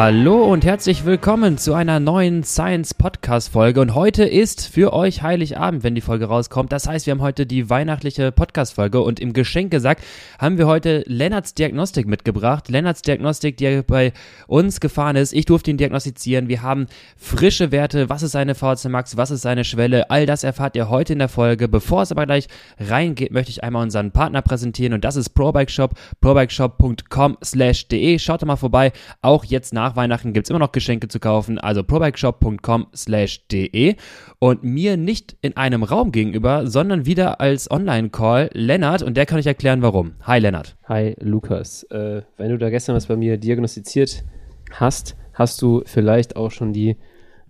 Hallo und herzlich willkommen zu einer neuen Science Podcast Folge. Und heute ist für euch Heiligabend, wenn die Folge rauskommt. Das heißt, wir haben heute die weihnachtliche Podcast Folge und im Geschenk gesagt haben wir heute Lennarts Diagnostik mitgebracht. Lennarts Diagnostik, die bei uns gefahren ist. Ich durfte ihn diagnostizieren. Wir haben frische Werte. Was ist seine VHC Max? Was ist seine Schwelle? All das erfahrt ihr heute in der Folge. Bevor es aber gleich reingeht, möchte ich einmal unseren Partner präsentieren und das ist ProBike Shop, probikeshop.com slash de. Schaut mal vorbei. Auch jetzt nach Weihnachten gibt es immer noch Geschenke zu kaufen, also probikeshop.com slash de und mir nicht in einem Raum gegenüber, sondern wieder als Online-Call Lennart und der kann euch erklären, warum. Hi Lennart. Hi Lukas. Äh, wenn du da gestern was bei mir diagnostiziert hast, hast du vielleicht auch schon die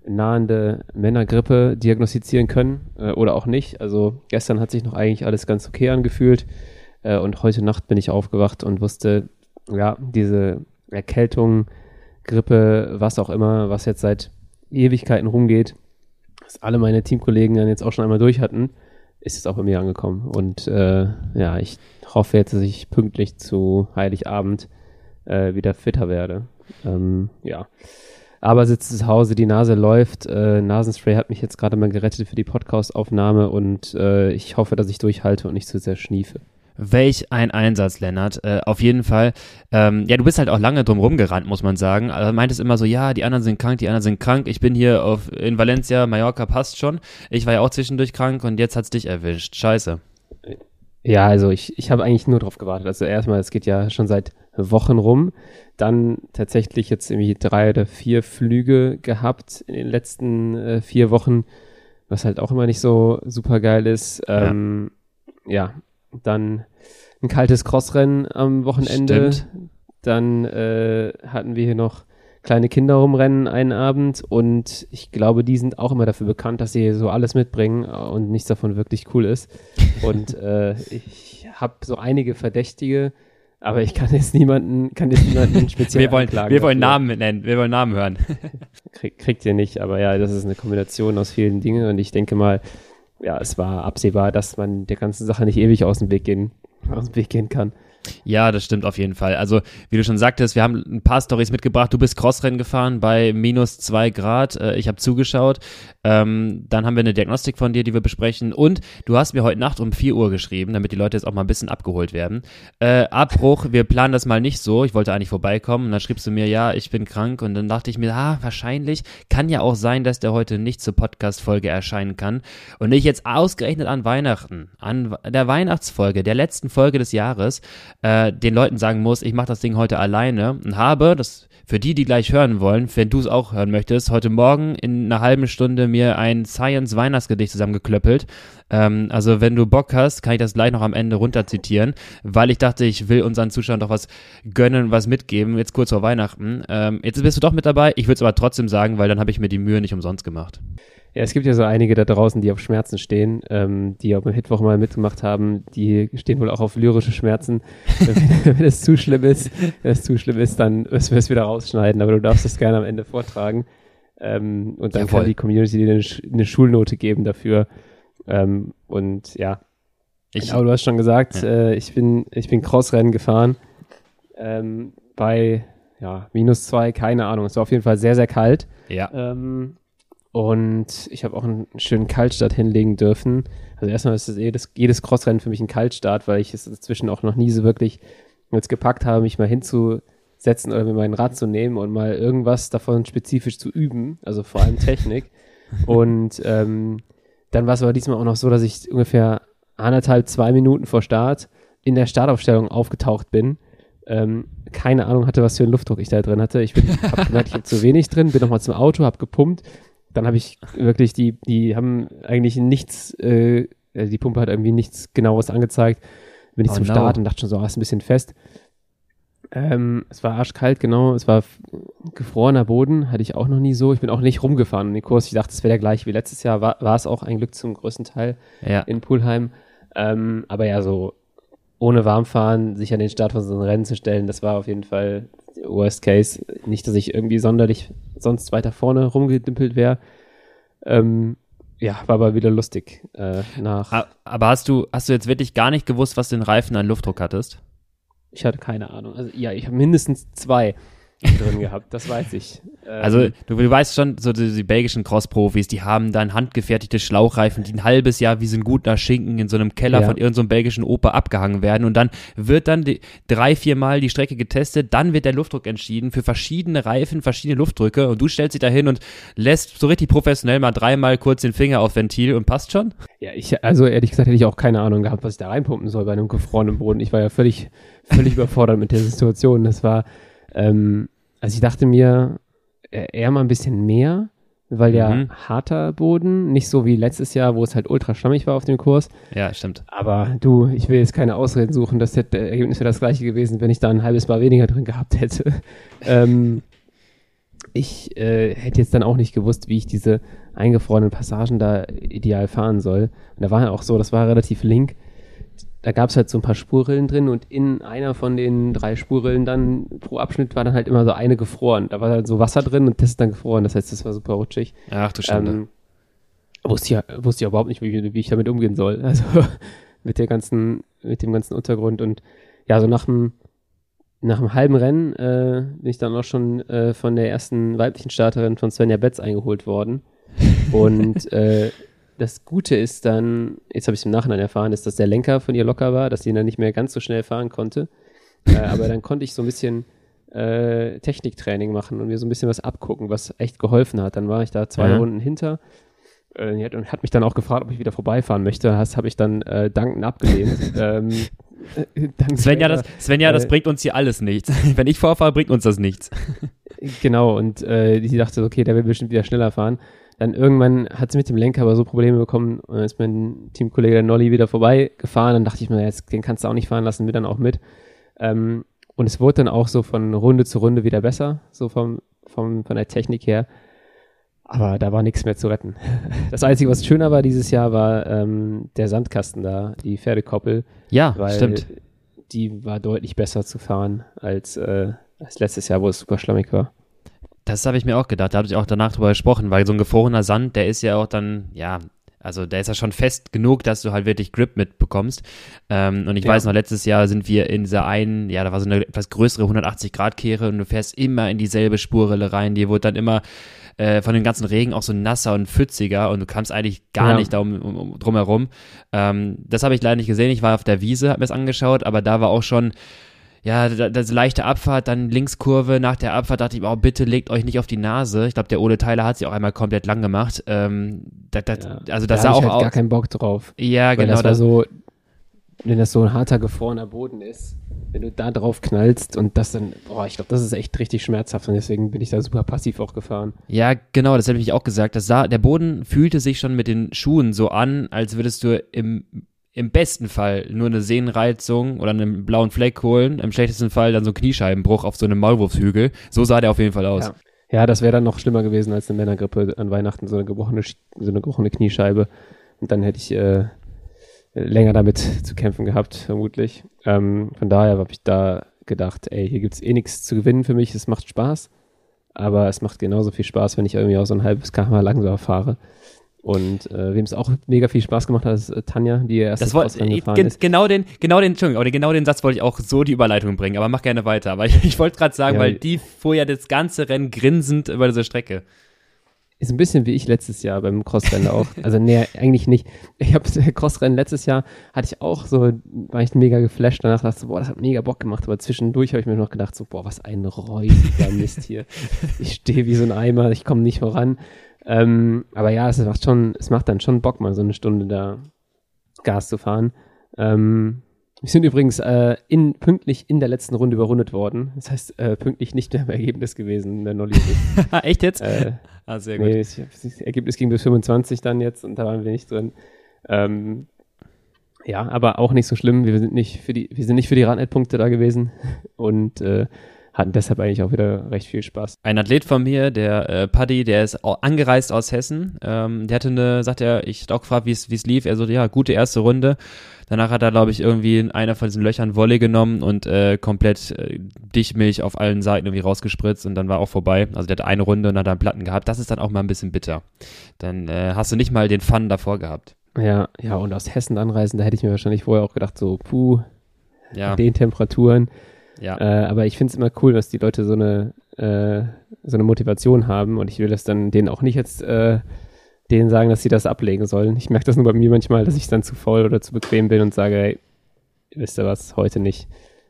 nahende Männergrippe diagnostizieren können äh, oder auch nicht. Also gestern hat sich noch eigentlich alles ganz okay angefühlt äh, und heute Nacht bin ich aufgewacht und wusste, ja, diese Erkältung Grippe, was auch immer, was jetzt seit Ewigkeiten rumgeht, was alle meine Teamkollegen dann jetzt auch schon einmal durch hatten, ist jetzt auch bei mir angekommen. Und äh, ja, ich hoffe jetzt, dass ich pünktlich zu Heiligabend äh, wieder fitter werde. Ähm, ja. Aber sitze zu Hause, die Nase läuft. Äh, Nasenspray hat mich jetzt gerade mal gerettet für die Podcast-Aufnahme und äh, ich hoffe, dass ich durchhalte und nicht zu sehr schniefe. Welch ein Einsatz, Lennart. Äh, auf jeden Fall. Ähm, ja, du bist halt auch lange drum rumgerannt, muss man sagen. Also meintest immer so, ja, die anderen sind krank, die anderen sind krank. Ich bin hier auf, in Valencia, Mallorca passt schon. Ich war ja auch zwischendurch krank und jetzt hat's dich erwischt. Scheiße. Ja, also ich, ich habe eigentlich nur drauf gewartet. Also erstmal, es geht ja schon seit Wochen rum. Dann tatsächlich jetzt irgendwie drei oder vier Flüge gehabt in den letzten äh, vier Wochen, was halt auch immer nicht so super geil ist. Ähm, ja. ja, dann ein kaltes Crossrennen am Wochenende. Stimmt. Dann äh, hatten wir hier noch kleine Kinder rumrennen einen Abend und ich glaube, die sind auch immer dafür bekannt, dass sie so alles mitbringen und nichts davon wirklich cool ist. Und äh, ich habe so einige Verdächtige, aber ich kann jetzt niemanden, kann jetzt niemanden speziell wir wollen, Wir wollen Namen nennen, wir wollen Namen hören. Krieg, kriegt ihr nicht, aber ja, das ist eine Kombination aus vielen Dingen und ich denke mal, ja, es war absehbar, dass man der ganzen Sache nicht ewig aus dem Weg gehen, aus dem Weg gehen kann. Ja, das stimmt auf jeden Fall. Also, wie du schon sagtest, wir haben ein paar Stories mitgebracht. Du bist Crossrennen gefahren bei minus zwei Grad. Äh, ich habe zugeschaut. Ähm, dann haben wir eine Diagnostik von dir, die wir besprechen. Und du hast mir heute Nacht um 4 Uhr geschrieben, damit die Leute jetzt auch mal ein bisschen abgeholt werden. Äh, Abbruch, wir planen das mal nicht so. Ich wollte eigentlich vorbeikommen. Und dann schriebst du mir, ja, ich bin krank. Und dann dachte ich mir, ah, wahrscheinlich kann ja auch sein, dass der heute nicht zur Podcast-Folge erscheinen kann. Und ich jetzt ausgerechnet an Weihnachten, an der Weihnachtsfolge, der letzten Folge des Jahres, äh, den Leuten sagen muss, ich mache das Ding heute alleine und habe, das für die, die gleich hören wollen, wenn du es auch hören möchtest, heute Morgen in einer halben Stunde mir ein Science-Weihnachtsgedicht zusammengeklöppelt. Ähm, also wenn du Bock hast, kann ich das gleich noch am Ende runterzitieren, weil ich dachte, ich will unseren Zuschauern doch was gönnen, was mitgeben, jetzt kurz vor Weihnachten. Ähm, jetzt bist du doch mit dabei, ich würde es aber trotzdem sagen, weil dann habe ich mir die Mühe nicht umsonst gemaes ja, es gibt ja so einige da draußen, die auf Schmerzen stehen, ähm, die auch beim Hitwoch mal mitgemacht haben, die stehen wohl auch auf lyrische Schmerzen. wenn, wenn es zu schlimm ist, wenn es zu schlimm ist, dann müssen wir es wieder rausschneiden, aber du darfst es gerne am Ende vortragen. Ähm, und dann Jawohl. kann die Community dir eine, eine Schulnote geben dafür. Ähm, und ja, ich, aber du hast schon gesagt, ja. äh, ich bin, ich bin Crossrennen gefahren ähm, bei ja, minus zwei, keine Ahnung. Es war auf jeden Fall sehr, sehr kalt. Ja. Ähm, und ich habe auch einen schönen Kaltstart hinlegen dürfen. Also erstmal ist das jedes, jedes Crossrennen für mich ein Kaltstart, weil ich es inzwischen auch noch nie so wirklich jetzt gepackt habe, mich mal hinzusetzen oder mir meinen Rad zu nehmen und mal irgendwas davon spezifisch zu üben, also vor allem Technik. und ähm, dann war es aber diesmal auch noch so, dass ich ungefähr anderthalb, zwei Minuten vor Start in der Startaufstellung aufgetaucht bin. Ähm, keine Ahnung hatte, was für einen Luftdruck ich da drin hatte. Ich habe gemerkt, ich habe zu wenig drin, bin nochmal zum Auto, habe gepumpt dann habe ich wirklich, die, die haben eigentlich nichts, äh, also die Pumpe hat irgendwie nichts genaues angezeigt. Bin ich oh, zum no. Start und dachte schon so, ah, ist ein bisschen fest. Ähm, es war arschkalt, genau. Es war gefrorener Boden, hatte ich auch noch nie so. Ich bin auch nicht rumgefahren in den Kurs. Ich dachte, es wäre der gleiche wie letztes Jahr. War, war es auch ein Glück zum größten Teil ja. in Pulheim. Ähm, aber ja, so ohne Warmfahren sich an den Start von so einem Rennen zu stellen, das war auf jeden Fall Worst Case. Nicht, dass ich irgendwie sonderlich sonst weiter vorne rumgedimpelt wäre. Ähm, ja, war aber wieder lustig. Äh, nach aber hast du, hast du jetzt wirklich gar nicht gewusst, was den Reifen an Luftdruck hattest? Ich hatte keine Ahnung. Also ja, ich habe mindestens zwei. Drin gehabt, das weiß ich. Ähm, also du, du, weißt schon, so die, die belgischen Cross-Profis, die haben dann handgefertigte Schlauchreifen, die ein halbes Jahr wie so ein guter Schinken in so einem Keller ja. von irgendeinem so belgischen Oper abgehangen werden und dann wird dann die, drei, vier Mal die Strecke getestet, dann wird der Luftdruck entschieden für verschiedene Reifen, verschiedene Luftdrücke und du stellst dich da hin und lässt so richtig professionell mal dreimal kurz den Finger auf Ventil und passt schon? Ja, ich, also ehrlich gesagt hätte ich auch keine Ahnung gehabt, was ich da reinpumpen soll bei einem gefrorenen Boden. Ich war ja völlig, völlig überfordert mit der Situation. Das war, ähm, also ich dachte mir äh, eher mal ein bisschen mehr, weil ja mhm. harter Boden, nicht so wie letztes Jahr, wo es halt ultra schlammig war auf dem Kurs. Ja, stimmt. Aber du, ich will jetzt keine Ausreden suchen, das Ergebnis wäre das gleiche gewesen, wenn ich da ein halbes Mal weniger drin gehabt hätte. ähm, ich äh, hätte jetzt dann auch nicht gewusst, wie ich diese eingefrorenen Passagen da ideal fahren soll. Und da war ja auch so, das war relativ link da gab es halt so ein paar Spurrillen drin und in einer von den drei Spurrillen dann pro Abschnitt war dann halt immer so eine gefroren. Da war halt so Wasser drin und das ist dann gefroren. Das heißt, das war super rutschig. Ach du Schande. Ähm, wusste ja, wusste ja überhaupt nicht, wie, wie ich damit umgehen soll. Also mit der ganzen, mit dem ganzen Untergrund und ja, so nach dem, nach dem halben Rennen äh, bin ich dann auch schon äh, von der ersten weiblichen Starterin von Svenja Betz eingeholt worden. Und äh, das Gute ist dann, jetzt habe ich es im Nachhinein erfahren, ist, dass der Lenker von ihr locker war, dass sie dann nicht mehr ganz so schnell fahren konnte. äh, aber dann konnte ich so ein bisschen äh, Techniktraining machen und mir so ein bisschen was abgucken, was echt geholfen hat. Dann war ich da zwei ja. Runden hinter äh, und hat mich dann auch gefragt, ob ich wieder vorbeifahren möchte. Das habe ich dann äh, dankend abgelehnt. ähm, Svenja, das, Svenja, das äh, bringt uns hier alles nichts. Wenn ich vorfahre, bringt uns das nichts. genau, und äh, die dachte, okay, der will bestimmt wieder schneller fahren. Dann irgendwann hat sie mit dem Lenker aber so Probleme bekommen und dann ist mein Teamkollege der Nolly wieder vorbeigefahren. Dann dachte ich mir, jetzt, den kannst du auch nicht fahren lassen, wir dann auch mit. Ähm, und es wurde dann auch so von Runde zu Runde wieder besser, so vom, vom, von der Technik her. Aber da war nichts mehr zu retten. Das Einzige, was schöner war dieses Jahr, war ähm, der Sandkasten da, die Pferdekoppel. Ja, stimmt. Die war deutlich besser zu fahren als, äh, als letztes Jahr, wo es super schlammig war. Das habe ich mir auch gedacht. Da habe ich auch danach drüber gesprochen, weil so ein gefrorener Sand, der ist ja auch dann, ja, also der ist ja schon fest genug, dass du halt wirklich Grip mitbekommst. Ähm, und ich ja. weiß noch, letztes Jahr sind wir in dieser einen, ja, da war so eine etwas größere 180-Grad-Kehre und du fährst immer in dieselbe Spurrille rein. Die wurde dann immer äh, von dem ganzen Regen auch so nasser und pfütziger und du kamst eigentlich gar ja. nicht da um, um, drum herum. Ähm, das habe ich leider nicht gesehen. Ich war auf der Wiese, habe mir das angeschaut, aber da war auch schon ja, das leichte Abfahrt, dann Linkskurve. Nach der Abfahrt dachte ich, oh, bitte legt euch nicht auf die Nase. Ich glaube, der Ole Tyler hat sich auch einmal komplett lang gemacht. Ähm, das, das, ja, also das da sah auch halt gar keinen Bock drauf. Ja, genau. Das war so, wenn das so ein harter, gefrorener Boden ist, wenn du da drauf knallst und das dann, boah, ich glaube, das ist echt richtig schmerzhaft und deswegen bin ich da super passiv auch gefahren. Ja, genau, das habe ich auch gesagt. Das sah, der Boden fühlte sich schon mit den Schuhen so an, als würdest du im im besten Fall nur eine Sehnenreizung oder einen blauen Fleck holen, im schlechtesten Fall dann so einen Kniescheibenbruch auf so einem Maulwurfshügel. So sah der auf jeden Fall aus. Ja, ja das wäre dann noch schlimmer gewesen als eine Männergrippe an Weihnachten, so eine gebrochene, so eine gebrochene Kniescheibe. Und dann hätte ich äh, länger damit zu kämpfen gehabt, vermutlich. Ähm, von daher habe ich da gedacht, ey, hier gibt es eh nichts zu gewinnen für mich, es macht Spaß. Aber es macht genauso viel Spaß, wenn ich irgendwie auch so ein halbes kmh langsamer fahre. Und äh, wem es auch mega viel Spaß gemacht hat, ist äh, Tanja, die erst das wollte gefahren ist. Genau den, genau den, Entschuldigung, oder genau den Satz wollte ich auch so die Überleitung bringen, aber mach gerne weiter. Aber ich, ich wollte gerade sagen, ja, weil die fuhr ja das ganze Rennen grinsend über diese Strecke. Ist ein bisschen wie ich letztes Jahr beim Crossrennen auch. Also nee, eigentlich nicht. Ich habe Crossrennen letztes Jahr hatte ich auch so, war ich mega geflasht. Danach dachte ich so, boah, das hat mega Bock gemacht. Aber zwischendurch habe ich mir noch gedacht, so, boah, was ein räudiger Mist hier. Ich stehe wie so ein Eimer, ich komme nicht voran. Ähm, aber ja, es macht schon, es macht dann schon Bock, mal so eine Stunde da Gas zu fahren. Ähm, wir sind übrigens äh, in, pünktlich in der letzten Runde überrundet worden. Das heißt, äh, pünktlich nicht mehr im Ergebnis gewesen, der Nolli. Echt jetzt? Äh, ah, sehr gut. Nee, das, das Ergebnis ging bis 25 dann jetzt und da waren wir nicht drin. Ähm, ja, aber auch nicht so schlimm. Wir sind nicht für die, wir sind nicht für die Radnet-Punkte da gewesen. Und äh, hatten deshalb eigentlich auch wieder recht viel Spaß. Ein Athlet von mir, der äh, Paddy, der ist angereist aus Hessen. Ähm, der hatte eine, sagt er, ich hatte auch gefragt, wie es lief. Er so, ja, gute erste Runde. Danach hat er, glaube ich, irgendwie in einer von diesen Löchern Wolle genommen und äh, komplett äh, Dichtmilch auf allen Seiten irgendwie rausgespritzt und dann war auch vorbei. Also der hat eine Runde und hat dann Platten gehabt. Das ist dann auch mal ein bisschen bitter. Dann äh, hast du nicht mal den Fun davor gehabt. Ja, ja, und aus Hessen anreisen, da hätte ich mir wahrscheinlich vorher auch gedacht, so, puh, ja. den Temperaturen Ja. Äh, aber ich finde es immer cool, dass die Leute so eine, äh, so eine Motivation haben und ich will das dann denen auch nicht jetzt äh, denen sagen, dass sie das ablegen sollen. Ich merke das nur bei mir manchmal, dass ich dann zu faul oder zu bequem bin und sage, hey, wisst ihr was, heute nicht.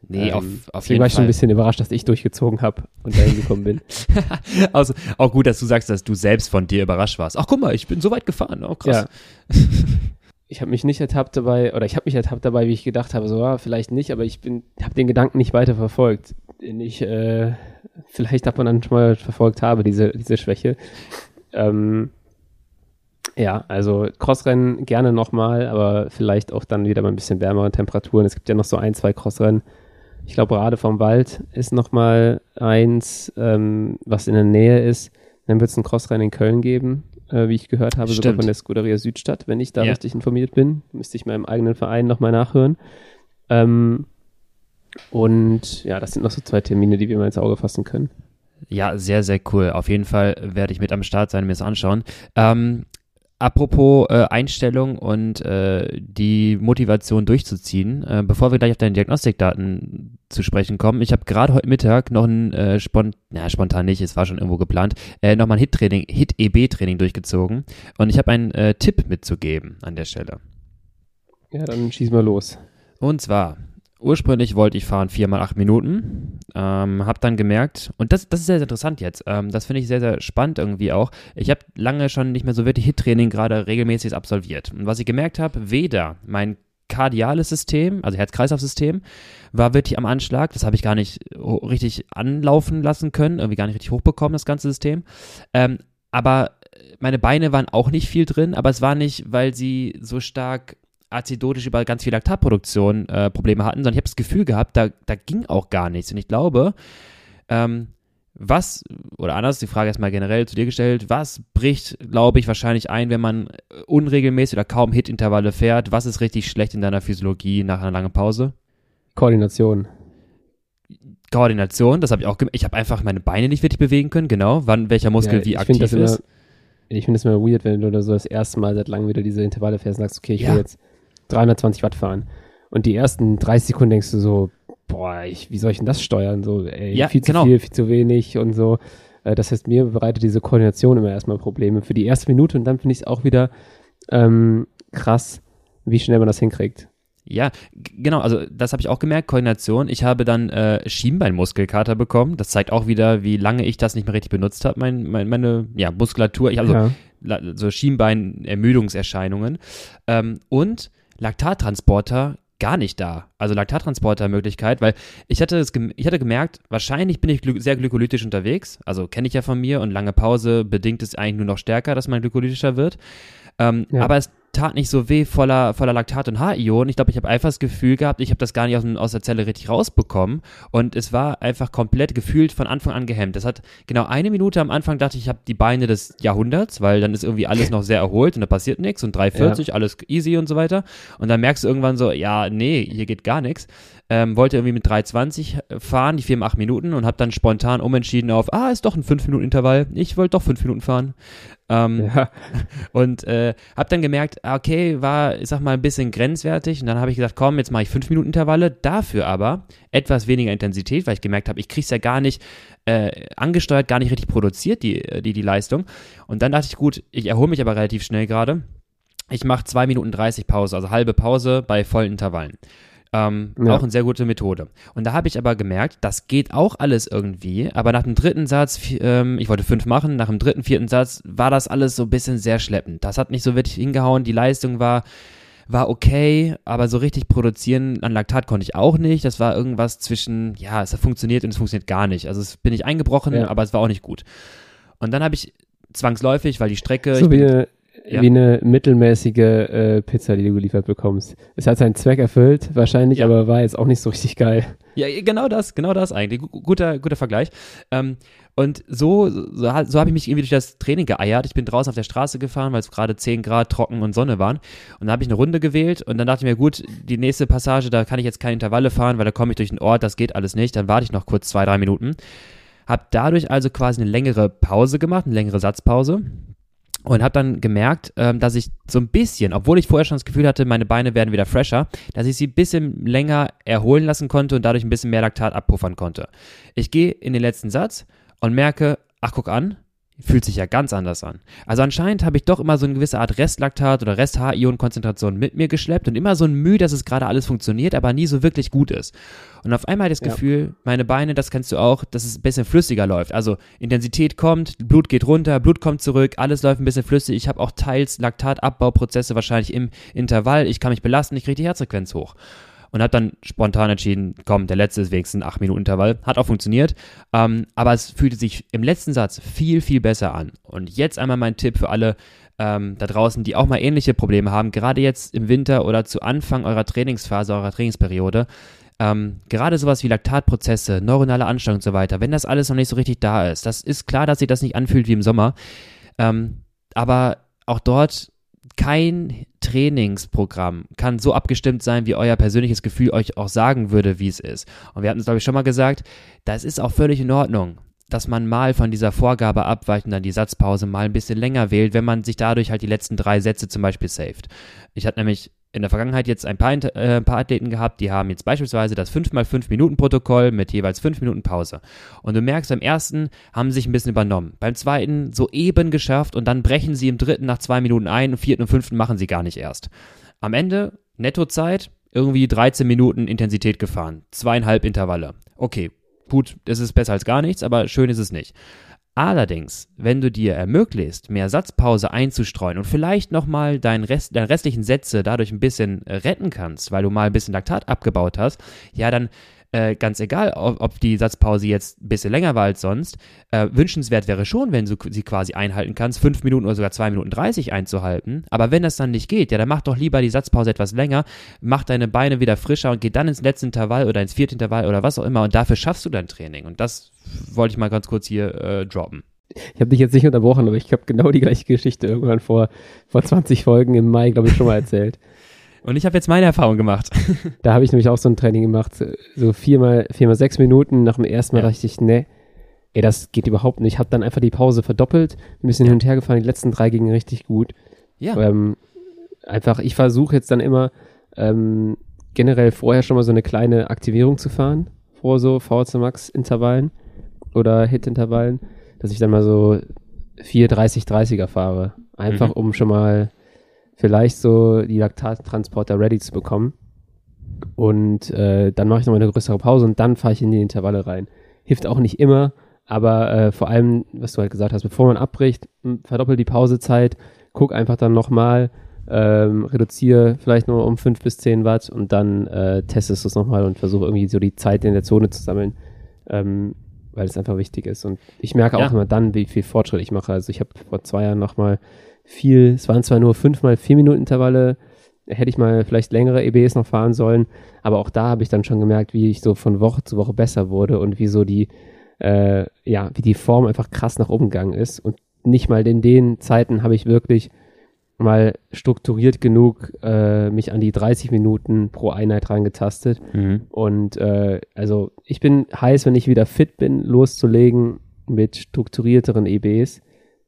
Nee, Ähm, auf, auf jeden war ich schon Fall. ein bisschen überrascht, dass ich durchgezogen habe und dahin gekommen bin. also, auch gut, dass du sagst, dass du selbst von dir überrascht warst. Ach, guck mal, ich bin so weit gefahren. Oh, krass. Ja. Ich habe mich nicht ertappt dabei, oder ich habe mich ertappt dabei, wie ich gedacht habe, so, ah, vielleicht nicht, aber ich bin, habe den Gedanken nicht weiter verfolgt, den ich äh, vielleicht davon dann schon mal verfolgt habe, diese, diese Schwäche. Ähm, ja, also Crossrennen gerne nochmal, aber vielleicht auch dann wieder mal ein bisschen wärmere Temperaturen. Es gibt ja noch so ein, zwei Crossrennen. Ich glaube, Rade vom Wald ist nochmal eins, ähm, was in der Nähe ist. Dann wird es ein Crossrennen in Köln geben, äh, wie ich gehört habe, sogar Stimmt. von der Scuderia Südstadt, wenn ich da Ja. richtig informiert bin. Müsste ich meinem eigenen Verein nochmal nachhören. Ähm, und ja, das sind noch so zwei Termine, die wir mal ins Auge fassen können. Ja, sehr, sehr cool. Auf jeden Fall werde ich mit am Start sein und mir das anschauen. Ähm, apropos äh, Einstellung und äh, die Motivation durchzuziehen, äh, bevor wir gleich auf deine Diagnostikdaten zu sprechen kommen, ich habe gerade heute Mittag noch ein äh, spont na, spontan nicht, es war schon irgendwo geplant, äh, nochmal ein Hit-Training, Hit-EB-Training durchgezogen und ich habe einen äh, Tipp mitzugeben an der Stelle. Ja, dann schießen wir los. Und zwar, ursprünglich wollte ich fahren 4 mal 8 Minuten, ähm, habe dann gemerkt, und das, das ist sehr, sehr interessant jetzt, ähm, das finde ich sehr, sehr spannend irgendwie auch. Ich habe lange schon nicht mehr so wirklich Hit-Training gerade regelmäßig absolviert. Und was ich gemerkt habe, weder mein kardiales System, also Herz-Kreislauf-System, war wirklich am Anschlag. Das habe ich gar nicht richtig anlaufen lassen können, irgendwie gar nicht richtig hochbekommen, das ganze System. Ähm, aber meine Beine waren auch nicht viel drin, aber es war nicht, weil sie so stark azidotisch über ganz viel Laktatproduktion äh, Probleme hatten, sondern ich habe das Gefühl gehabt, da, da ging auch gar nichts. Und ich glaube, ähm, was, oder anders, die Frage erstmal generell zu dir gestellt, was bricht, glaube ich, wahrscheinlich ein, wenn man äh, unregelmäßig oder kaum Hit-Intervalle fährt? Was ist richtig schlecht in deiner Physiologie nach einer langen Pause? Koordination. Koordination, das habe ich auch, gem- ich habe einfach meine Beine nicht wirklich bewegen können, genau, wann welcher Muskel Ja, wie ich aktiv das ist. Immer, ich finde es immer weird, wenn du so das erste Mal seit langem wieder diese Intervalle fährst und sagst, okay, ich Ja. will jetzt 320 Watt fahren. Und die ersten 30 Sekunden denkst du so, boah, ich, wie soll ich denn das steuern? So, ey, Ja, viel zu genau. viel, viel zu wenig und so. Äh, Das heißt, mir bereitet diese Koordination immer erstmal Probleme für die erste Minute und dann finde ich es auch wieder ähm, krass, wie schnell man das hinkriegt. Ja, genau, also das habe ich auch gemerkt, Koordination. Ich habe dann äh, Schienbeinmuskelkater bekommen. Das zeigt auch wieder, wie lange ich das nicht mehr richtig benutzt habe, mein, mein, meine ja, Muskulatur. Ich, also ja. so Schienbein-Ermüdungserscheinungen. Ähm, und Laktattransporter gar nicht da. Also Laktattransporter-Möglichkeit, weil ich hatte, es ich hatte gemerkt, wahrscheinlich bin ich glü sehr glykolytisch unterwegs. Also kenne ich ja von mir und lange Pause bedingt es eigentlich nur noch stärker, dass man glykolytischer wird. Ähm, Ja. Aber es tat nicht so weh voller, voller Laktat und H-Ionen. Ich glaube, ich habe einfach das Gefühl gehabt, ich habe das gar nicht aus, aus der Zelle richtig rausbekommen. Und es war einfach komplett gefühlt von Anfang an gehemmt. Das hat genau eine Minute am Anfang dachte ich, ich habe die Beine des Jahrhunderts, weil dann ist irgendwie alles noch sehr erholt und da passiert nichts und 3,40, alles easy und so weiter. Und dann merkst du irgendwann so, ja, nee, hier geht gar nichts. Ähm, wollte irgendwie mit 3,20 fahren, die 4 mal 8 Minuten und habe dann spontan umentschieden auf, ah, ist doch ein 5-Minuten-Intervall. Ich wollte doch 5 Minuten fahren. Ähm, ja. und äh, habe dann gemerkt, ah, okay, war, ich sag mal, ein bisschen grenzwertig. Und dann habe ich gesagt, komm, jetzt mache ich 5 Minuten Intervalle. Dafür aber etwas weniger Intensität, weil ich gemerkt habe, ich krieg's ja gar nicht äh, angesteuert, gar nicht richtig produziert, die, die, die Leistung. Und dann dachte ich, gut, ich erhole mich aber relativ schnell gerade. Ich mache 2 Minuten 30 Pause, also halbe Pause bei vollen Intervallen. Ähm, Ja. Auch eine sehr gute Methode. Und da habe ich aber gemerkt, das geht auch alles irgendwie, aber nach dem dritten Satz, ähm, ich wollte fünf machen, nach dem dritten, vierten Satz war das alles so ein bisschen sehr schleppend. Das hat nicht so wirklich hingehauen, die Leistung war, war okay, aber so richtig produzieren an Laktat konnte ich auch nicht. Das war irgendwas zwischen, ja, es hat funktioniert und es funktioniert gar nicht. Also es bin ich eingebrochen, Ja. aber es war auch nicht gut. Und dann habe ich zwangsläufig, weil die Strecke, ich So wie ja. wie eine mittelmäßige äh, Pizza, die du geliefert bekommst. Es hat seinen Zweck erfüllt, wahrscheinlich, Ja. aber war jetzt auch nicht so richtig geil. Ja, genau das, genau das eigentlich. Gu- Guter, guter Vergleich. Ähm, und so, so, so habe ich mich irgendwie durch das Training geeiert. Ich bin draußen auf der Straße gefahren, weil es gerade 10 Grad trocken und Sonne waren. Und dann habe ich eine Runde gewählt und dann dachte ich mir, gut, die nächste Passage, da kann ich jetzt keine Intervalle fahren, weil da komme ich durch den Ort, das geht alles nicht. Dann warte ich noch kurz zwei, drei Minuten. Hab dadurch also quasi eine längere Pause gemacht, eine längere Satzpause. Und habe dann gemerkt, ähm, dass ich so ein bisschen, obwohl ich vorher schon das Gefühl hatte, meine Beine werden wieder fresher, dass ich sie ein bisschen länger erholen lassen konnte und dadurch ein bisschen mehr Laktat abpuffern konnte. Ich gehe in den letzten Satz und merke, ach guck an, fühlt sich ja ganz anders an. Also anscheinend habe ich doch immer so eine gewisse Art Restlaktat oder Rest-H-Ionen-Konzentration mit mir geschleppt und immer so ein Mühe, dass es gerade alles funktioniert, aber nie so wirklich gut ist. Und auf einmal das ja. Gefühl, meine Beine, das kennst du auch, dass es ein bisschen flüssiger läuft. Also Intensität kommt, Blut geht runter, Blut kommt zurück, alles läuft ein bisschen flüssig. Ich habe auch teils Laktatabbauprozesse wahrscheinlich im Intervall. Ich kann mich belasten, ich kriege die Herzfrequenz hoch und habe dann spontan entschieden, komm, der letzte ist wenigstens ein 8-Minuten-Intervall. Hat auch funktioniert. Ähm, aber es fühlte sich im letzten Satz viel, viel besser an. Und jetzt einmal mein Tipp für alle ähm, da draußen, die auch mal ähnliche Probleme haben, gerade jetzt im Winter oder zu Anfang eurer Trainingsphase, eurer Trainingsperiode. Ähm, gerade sowas wie Laktatprozesse, neuronale Anstrengung und so weiter, wenn das alles noch nicht so richtig da ist, das ist klar, dass sich das nicht anfühlt wie im Sommer. Ähm, aber auch dort kein Trainingsprogramm kann so abgestimmt sein, wie euer persönliches Gefühl euch auch sagen würde, wie es ist. Und wir hatten es, glaube ich, schon mal gesagt, das ist auch völlig in Ordnung, dass man mal von dieser Vorgabe abweicht und dann die Satzpause mal ein bisschen länger wählt, wenn man sich dadurch halt die letzten drei Sätze zum Beispiel saved. Ich hatte nämlich in der Vergangenheit jetzt ein paar, äh, ein paar Athleten gehabt, die haben jetzt beispielsweise das 5x5-Minuten-Protokoll mit jeweils 5 Minuten Pause. Und du merkst, beim ersten haben sie sich ein bisschen übernommen. Beim zweiten so eben geschafft und dann brechen sie im dritten nach zwei Minuten ein, im vierten und fünften machen sie gar nicht erst. Am Ende, Nettozeit, irgendwie 13 Minuten Intensität gefahren. Zweieinhalb Intervalle. Okay, gut, das ist besser als gar nichts, aber schön ist es nicht. Allerdings, wenn du dir ermöglicht, mehr Satzpause einzustreuen und vielleicht nochmal deinen Rest, deine restlichen Sätze dadurch ein bisschen retten kannst, weil du mal ein bisschen Laktat abgebaut hast, ja, dann äh, ganz egal, ob, ob, die Satzpause jetzt ein bisschen länger war als sonst, äh, wünschenswert wäre schon, wenn du sie quasi einhalten kannst, fünf Minuten oder sogar zwei Minuten dreißig einzuhalten. Aber wenn das dann nicht geht, ja, dann mach doch lieber die Satzpause etwas länger, mach deine Beine wieder frischer und geh dann ins letzte Intervall oder ins vierte Intervall oder was auch immer und dafür schaffst du dein Training. Und das wollte ich mal ganz kurz hier äh, droppen. Ich habe dich jetzt nicht unterbrochen, aber ich habe genau die gleiche Geschichte irgendwann vor, vor 20 Folgen im Mai, glaube ich, schon mal erzählt. Und ich habe jetzt meine Erfahrung gemacht. da habe ich nämlich auch so ein Training gemacht, so viermal, viermal sechs Minuten. Nach dem ersten Mal ja. dachte ich, ne, ey, das geht überhaupt nicht. Ich habe dann einfach die Pause verdoppelt, ein bisschen hin und her gefahren. Die letzten drei gingen richtig gut. Ja. Ähm, einfach, ich versuche jetzt dann immer ähm, generell vorher schon mal so eine kleine Aktivierung zu fahren, vor so VHC Max Intervallen oder Hit-Intervallen, dass ich dann mal so 4, 30, 30er fahre. Einfach mhm. um schon mal vielleicht so die Laktattransporter ready zu bekommen. Und äh, dann mache ich nochmal eine größere Pause und dann fahre ich in die Intervalle rein. Hilft auch nicht immer, aber äh, vor allem, was du halt gesagt hast, bevor man abbricht, verdoppelt die Pausezeit, guck einfach dann nochmal, ähm, reduziere vielleicht nur um 5 bis 10 Watt und dann äh, testest du es nochmal und versuche irgendwie so die Zeit in der Zone zu sammeln. Ähm, weil es einfach wichtig ist. Und ich merke auch ja. immer dann, wie viel Fortschritt ich mache. Also ich habe vor zwei Jahren nochmal viel, es waren zwar nur fünf mal vier Minuten Intervalle, hätte ich mal vielleicht längere EBs noch fahren sollen, aber auch da habe ich dann schon gemerkt, wie ich so von Woche zu Woche besser wurde und wie so die, äh, ja, wie die Form einfach krass nach oben gegangen ist. Und nicht mal in den Zeiten habe ich wirklich mal strukturiert genug äh, mich an die 30 Minuten pro Einheit reingetastet. Mhm. Und äh, also ich bin heiß, wenn ich wieder fit bin, loszulegen mit strukturierteren EBs.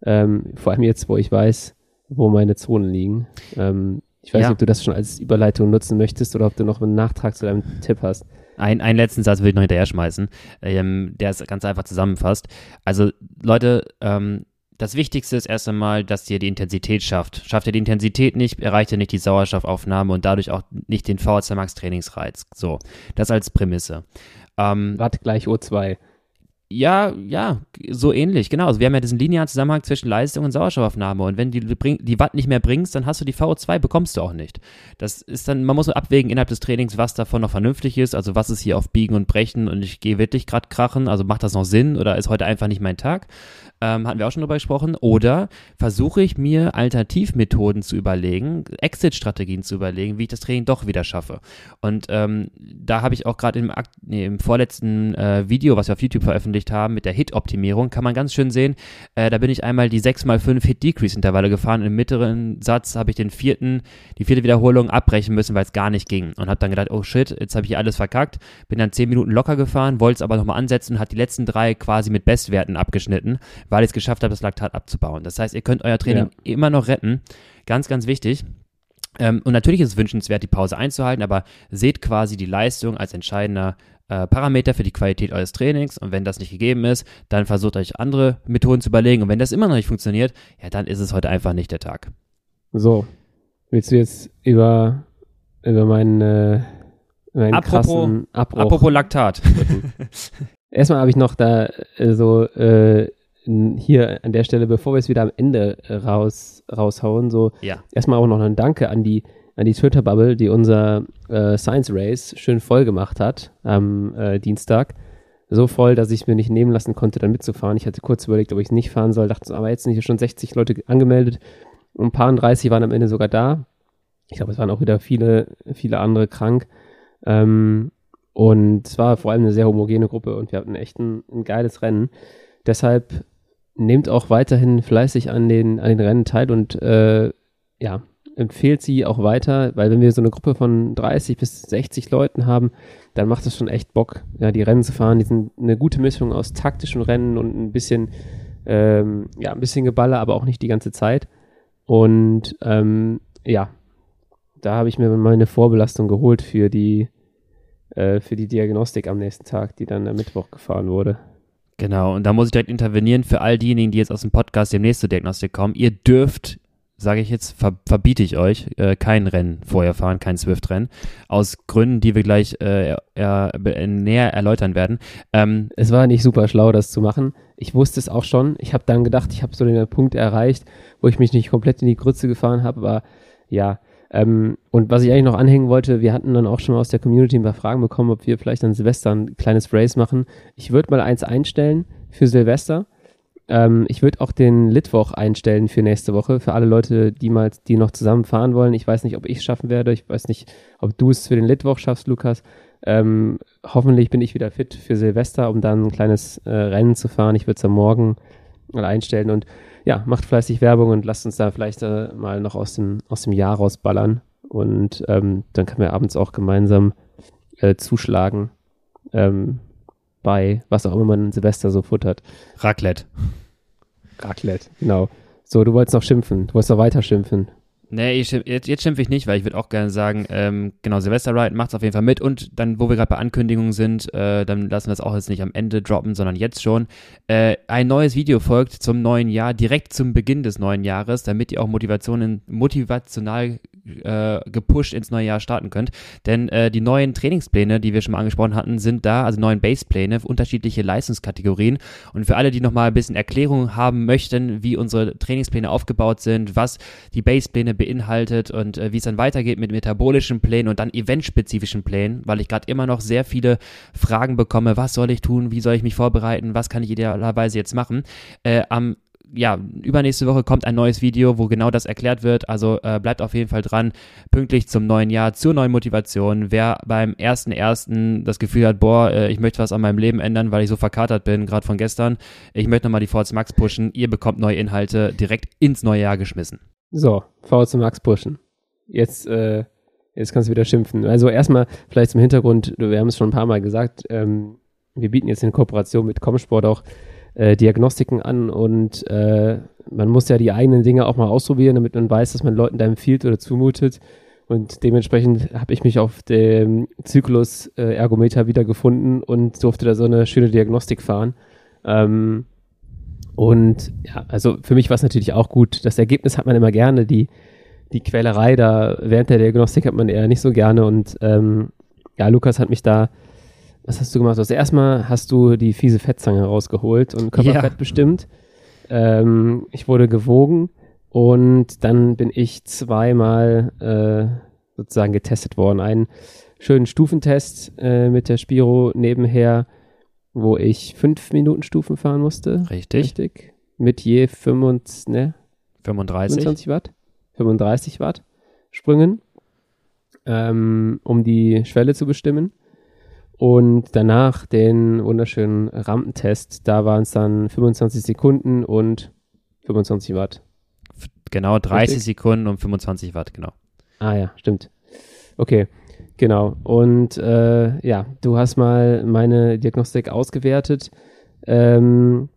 Ähm, vor allem jetzt, wo ich weiß, wo meine Zonen liegen. Ähm, ich weiß ja. nicht, ob du das schon als Überleitung nutzen möchtest oder ob du noch einen Nachtrag zu deinem Tipp hast. Ein, einen letzten Satz will ich noch hinterher schmeißen, ähm, der es ganz einfach zusammenfasst. Also Leute, ähm, das Wichtigste ist erst einmal, dass ihr die Intensität schafft. Schafft ihr die Intensität nicht, erreicht ihr nicht die Sauerstoffaufnahme und dadurch auch nicht den VHC Max Trainingsreiz. So, das als Prämisse. Ähm, Watt gleich O2. Ja, ja, so ähnlich, genau. Also wir haben ja diesen linearen Zusammenhang zwischen Leistung und Sauerstoffaufnahme. Und wenn du die, die Watt nicht mehr bringst, dann hast du die VO2, bekommst du auch nicht. Das ist dann, man muss abwägen innerhalb des Trainings, was davon noch vernünftig ist. Also was ist hier auf Biegen und Brechen und ich gehe wirklich gerade krachen. Also macht das noch Sinn oder ist heute einfach nicht mein Tag? ähm, hatten wir auch schon drüber gesprochen, oder versuche ich mir Alternativmethoden zu überlegen, Exit-Strategien zu überlegen, wie ich das Training doch wieder schaffe. Und ähm, da habe ich auch gerade im, nee, im vorletzten äh, Video, was wir auf YouTube veröffentlicht veröffentlicht haben mit der Hit-Optimierung, kann man ganz schön sehen. Äh, da bin ich einmal die 6x5 Hit-Decrease-Intervalle gefahren. Im mittleren Satz habe ich den vierten, die vierte Wiederholung abbrechen müssen, weil es gar nicht ging. Und habe dann gedacht, oh shit, jetzt habe ich hier alles verkackt. Bin dann 10 Minuten locker gefahren, wollte es aber nochmal ansetzen und hat die letzten drei quasi mit Bestwerten abgeschnitten, weil ich es geschafft habe, das Laktat abzubauen. Das heißt, ihr könnt euer Training ja. immer noch retten. Ganz, ganz wichtig. Ähm, und natürlich ist es wünschenswert, die Pause einzuhalten, aber seht quasi die Leistung als entscheidender äh, Parameter für die Qualität eures Trainings. Und wenn das nicht gegeben ist, dann versucht euch andere Methoden zu überlegen. Und wenn das immer noch nicht funktioniert, ja, dann ist es heute einfach nicht der Tag. So, willst du jetzt über, über meinen, äh, meinen apropos, krassen Abbruch... Apropos Laktat. Erstmal habe ich noch da äh, so äh, hier an der Stelle, bevor wir es wieder am Ende raus, raushauen, so ja. erstmal auch noch ein Danke an die, an die Twitter-Bubble, die unser äh, Science Race schön voll gemacht hat am äh, Dienstag. So voll, dass ich mir nicht nehmen lassen konnte, dann mitzufahren. Ich hatte kurz überlegt, ob ich es nicht fahren soll, dachte, aber jetzt sind hier schon 60 Leute angemeldet und ein paar 30 waren am Ende sogar da. Ich glaube, es waren auch wieder viele, viele andere krank. Ähm, und es war vor allem eine sehr homogene Gruppe und wir hatten echt ein, ein geiles Rennen. Deshalb nehmt auch weiterhin fleißig an den, an den Rennen teil und äh, ja, empfehlt sie auch weiter, weil wenn wir so eine Gruppe von 30 bis 60 Leuten haben, dann macht es schon echt Bock, ja, die Rennen zu fahren. Die sind eine gute Mischung aus taktischen Rennen und ein bisschen, ähm, ja, ein bisschen Geballer, aber auch nicht die ganze Zeit. Und ähm, ja, da habe ich mir meine Vorbelastung geholt für die, äh, für die Diagnostik am nächsten Tag, die dann am Mittwoch gefahren wurde. Genau, und da muss ich direkt intervenieren für all diejenigen, die jetzt aus dem Podcast demnächst zur Diagnostik kommen. Ihr dürft, sage ich jetzt, ver verbiete ich euch, äh, kein Rennen vorher fahren, kein Swift-Rennen. Aus Gründen, die wir gleich äh, er, näher erläutern werden. Ähm, es war nicht super schlau, das zu machen. Ich wusste es auch schon. Ich habe dann gedacht, ich habe so den Punkt erreicht, wo ich mich nicht komplett in die Grütze gefahren habe, aber ja, ähm, und was ich eigentlich noch anhängen wollte, wir hatten dann auch schon aus der Community ein paar Fragen bekommen, ob wir vielleicht an Silvester ein kleines Race machen. Ich würde mal eins einstellen für Silvester. Ähm, ich würde auch den Litwoch einstellen für nächste Woche, für alle Leute, die mal, die noch zusammen fahren wollen. Ich weiß nicht, ob ich es schaffen werde. Ich weiß nicht, ob du es für den Litwoch schaffst, Lukas. Ähm, hoffentlich bin ich wieder fit für Silvester, um dann ein kleines äh, Rennen zu fahren. Ich würde es am Morgen mal einstellen und ja, macht fleißig Werbung und lasst uns da vielleicht äh, mal noch aus dem, aus dem Jahr rausballern. Und ähm, dann können wir abends auch gemeinsam äh, zuschlagen ähm, bei was auch immer man Silvester so futtert. Raclette. Raclette, genau. So, du wolltest noch schimpfen. Du wolltest noch weiter schimpfen. Nee, ich, jetzt, jetzt schimpfe ich nicht, weil ich würde auch gerne sagen, ähm, genau, Silvester Ride es auf jeden Fall mit und dann, wo wir gerade bei Ankündigungen sind, äh, dann lassen wir es auch jetzt nicht am Ende droppen, sondern jetzt schon. Äh, ein neues Video folgt zum neuen Jahr, direkt zum Beginn des neuen Jahres, damit ihr auch Motivationen, motivational äh, gepusht ins neue Jahr starten könnt. Denn äh, die neuen Trainingspläne, die wir schon mal angesprochen hatten, sind da, also neuen Basepläne, unterschiedliche Leistungskategorien. Und für alle, die nochmal ein bisschen Erklärung haben möchten, wie unsere Trainingspläne aufgebaut sind, was die Basepläne beinhaltet und äh, wie es dann weitergeht mit metabolischen Plänen und dann eventspezifischen Plänen, weil ich gerade immer noch sehr viele Fragen bekomme, was soll ich tun, wie soll ich mich vorbereiten, was kann ich idealerweise jetzt machen. Äh, am ja, übernächste Woche kommt ein neues Video, wo genau das erklärt wird. Also äh, bleibt auf jeden Fall dran, pünktlich zum neuen Jahr, zur neuen Motivation. Wer beim ersten ersten das Gefühl hat, boah, äh, ich möchte was an meinem Leben ändern, weil ich so verkatert bin, gerade von gestern, ich möchte nochmal die VZ Max pushen, ihr bekommt neue Inhalte direkt ins neue Jahr geschmissen. So, VZ Max pushen. Jetzt, äh, jetzt kannst du wieder schimpfen. Also erstmal vielleicht zum Hintergrund, wir haben es schon ein paar Mal gesagt, ähm, wir bieten jetzt in Kooperation mit Comsport auch äh, Diagnostiken an und äh, man muss ja die eigenen Dinge auch mal ausprobieren, damit man weiß, dass man Leuten da empfiehlt oder zumutet. Und dementsprechend habe ich mich auf dem Zyklus äh, Ergometer wiedergefunden und durfte da so eine schöne Diagnostik fahren. Ähm, und ja, also für mich war es natürlich auch gut. Das Ergebnis hat man immer gerne. Die, die Quälerei da während der Diagnostik hat man eher nicht so gerne. Und ähm, ja, Lukas hat mich da was hast du gemacht? Also erstmal hast du die fiese Fettzange rausgeholt und Körperfett ja. bestimmt. Ähm, ich wurde gewogen und dann bin ich zweimal äh, sozusagen getestet worden. Einen schönen Stufentest äh, mit der Spiro nebenher, wo ich fünf Minuten Stufen fahren musste. Richtig. Richtig. Mit je 25, ne? 35. 25 Watt. 35 Watt Sprüngen, ähm, um die Schwelle zu bestimmen. Und danach den wunderschönen Rampentest, da waren es dann 25 Sekunden und 25 Watt. Genau, 30 Richtig? Sekunden und 25 Watt, genau. Ah ja, stimmt. Okay, genau. Und äh, ja, du hast mal meine Diagnostik ausgewertet. Ähm,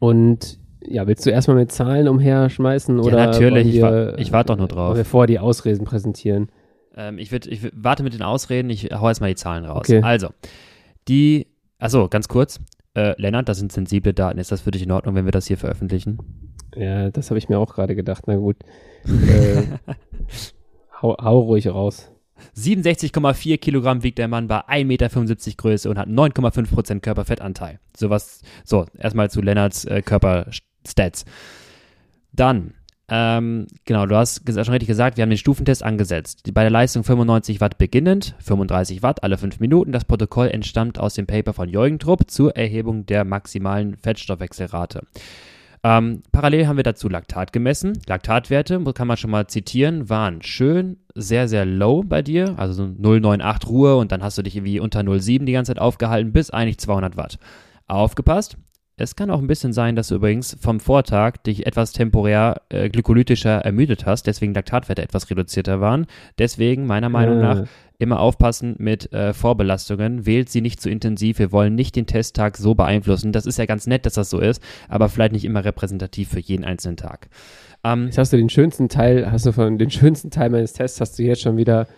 und ja, willst du erstmal mit Zahlen umherschmeißen? Ja, oder natürlich, wir, ich, warte doch nur drauf. Bevor die Ausreden präsentieren. Ähm, ich, würd, ich warte mit den Ausreden, ich hau jetzt mal die Zahlen raus. Okay. Also, die, achso, ganz kurz. Äh, Lennart, das sind sensible Daten. Ist das für dich in Ordnung, wenn wir das hier veröffentlichen? Ja, das habe ich mir auch gerade gedacht. Na gut. äh, hau, hau ruhig raus. 67,4 Kilogramm wiegt der Mann bei 1,75 Meter Größe und hat 9,5% Körperfettanteil. Sowas, so, erstmal zu Lennarts äh, Körperstats. Dann ähm, genau, du hast schon richtig gesagt, wir haben den Stufentest angesetzt. Bei der Leistung 95 Watt beginnend, 35 Watt alle 5 Minuten. Das Protokoll entstammt aus dem Paper von Jorgentrupp zur Erhebung der maximalen Fettstoffwechselrate. Ähm, parallel haben wir dazu Laktat gemessen. Laktatwerte, kann man schon mal zitieren, waren schön sehr, sehr low bei dir, also so 0,98 Ruhe und dann hast du dich irgendwie unter 0,7 die ganze Zeit aufgehalten, bis eigentlich 200 Watt. Aufgepasst, es kann auch ein bisschen sein, dass du übrigens vom Vortag dich etwas temporär äh, glykolytischer ermüdet hast, deswegen Laktatwerte etwas reduzierter waren. Deswegen, meiner Meinung äh. nach, immer aufpassen mit äh, Vorbelastungen. Wählt sie nicht zu intensiv. Wir wollen nicht den Testtag so beeinflussen. Das ist ja ganz nett, dass das so ist, aber vielleicht nicht immer repräsentativ für jeden einzelnen Tag. Ähm, jetzt hast du den schönsten Teil, hast du von den schönsten Teil meines Tests hast du jetzt schon wieder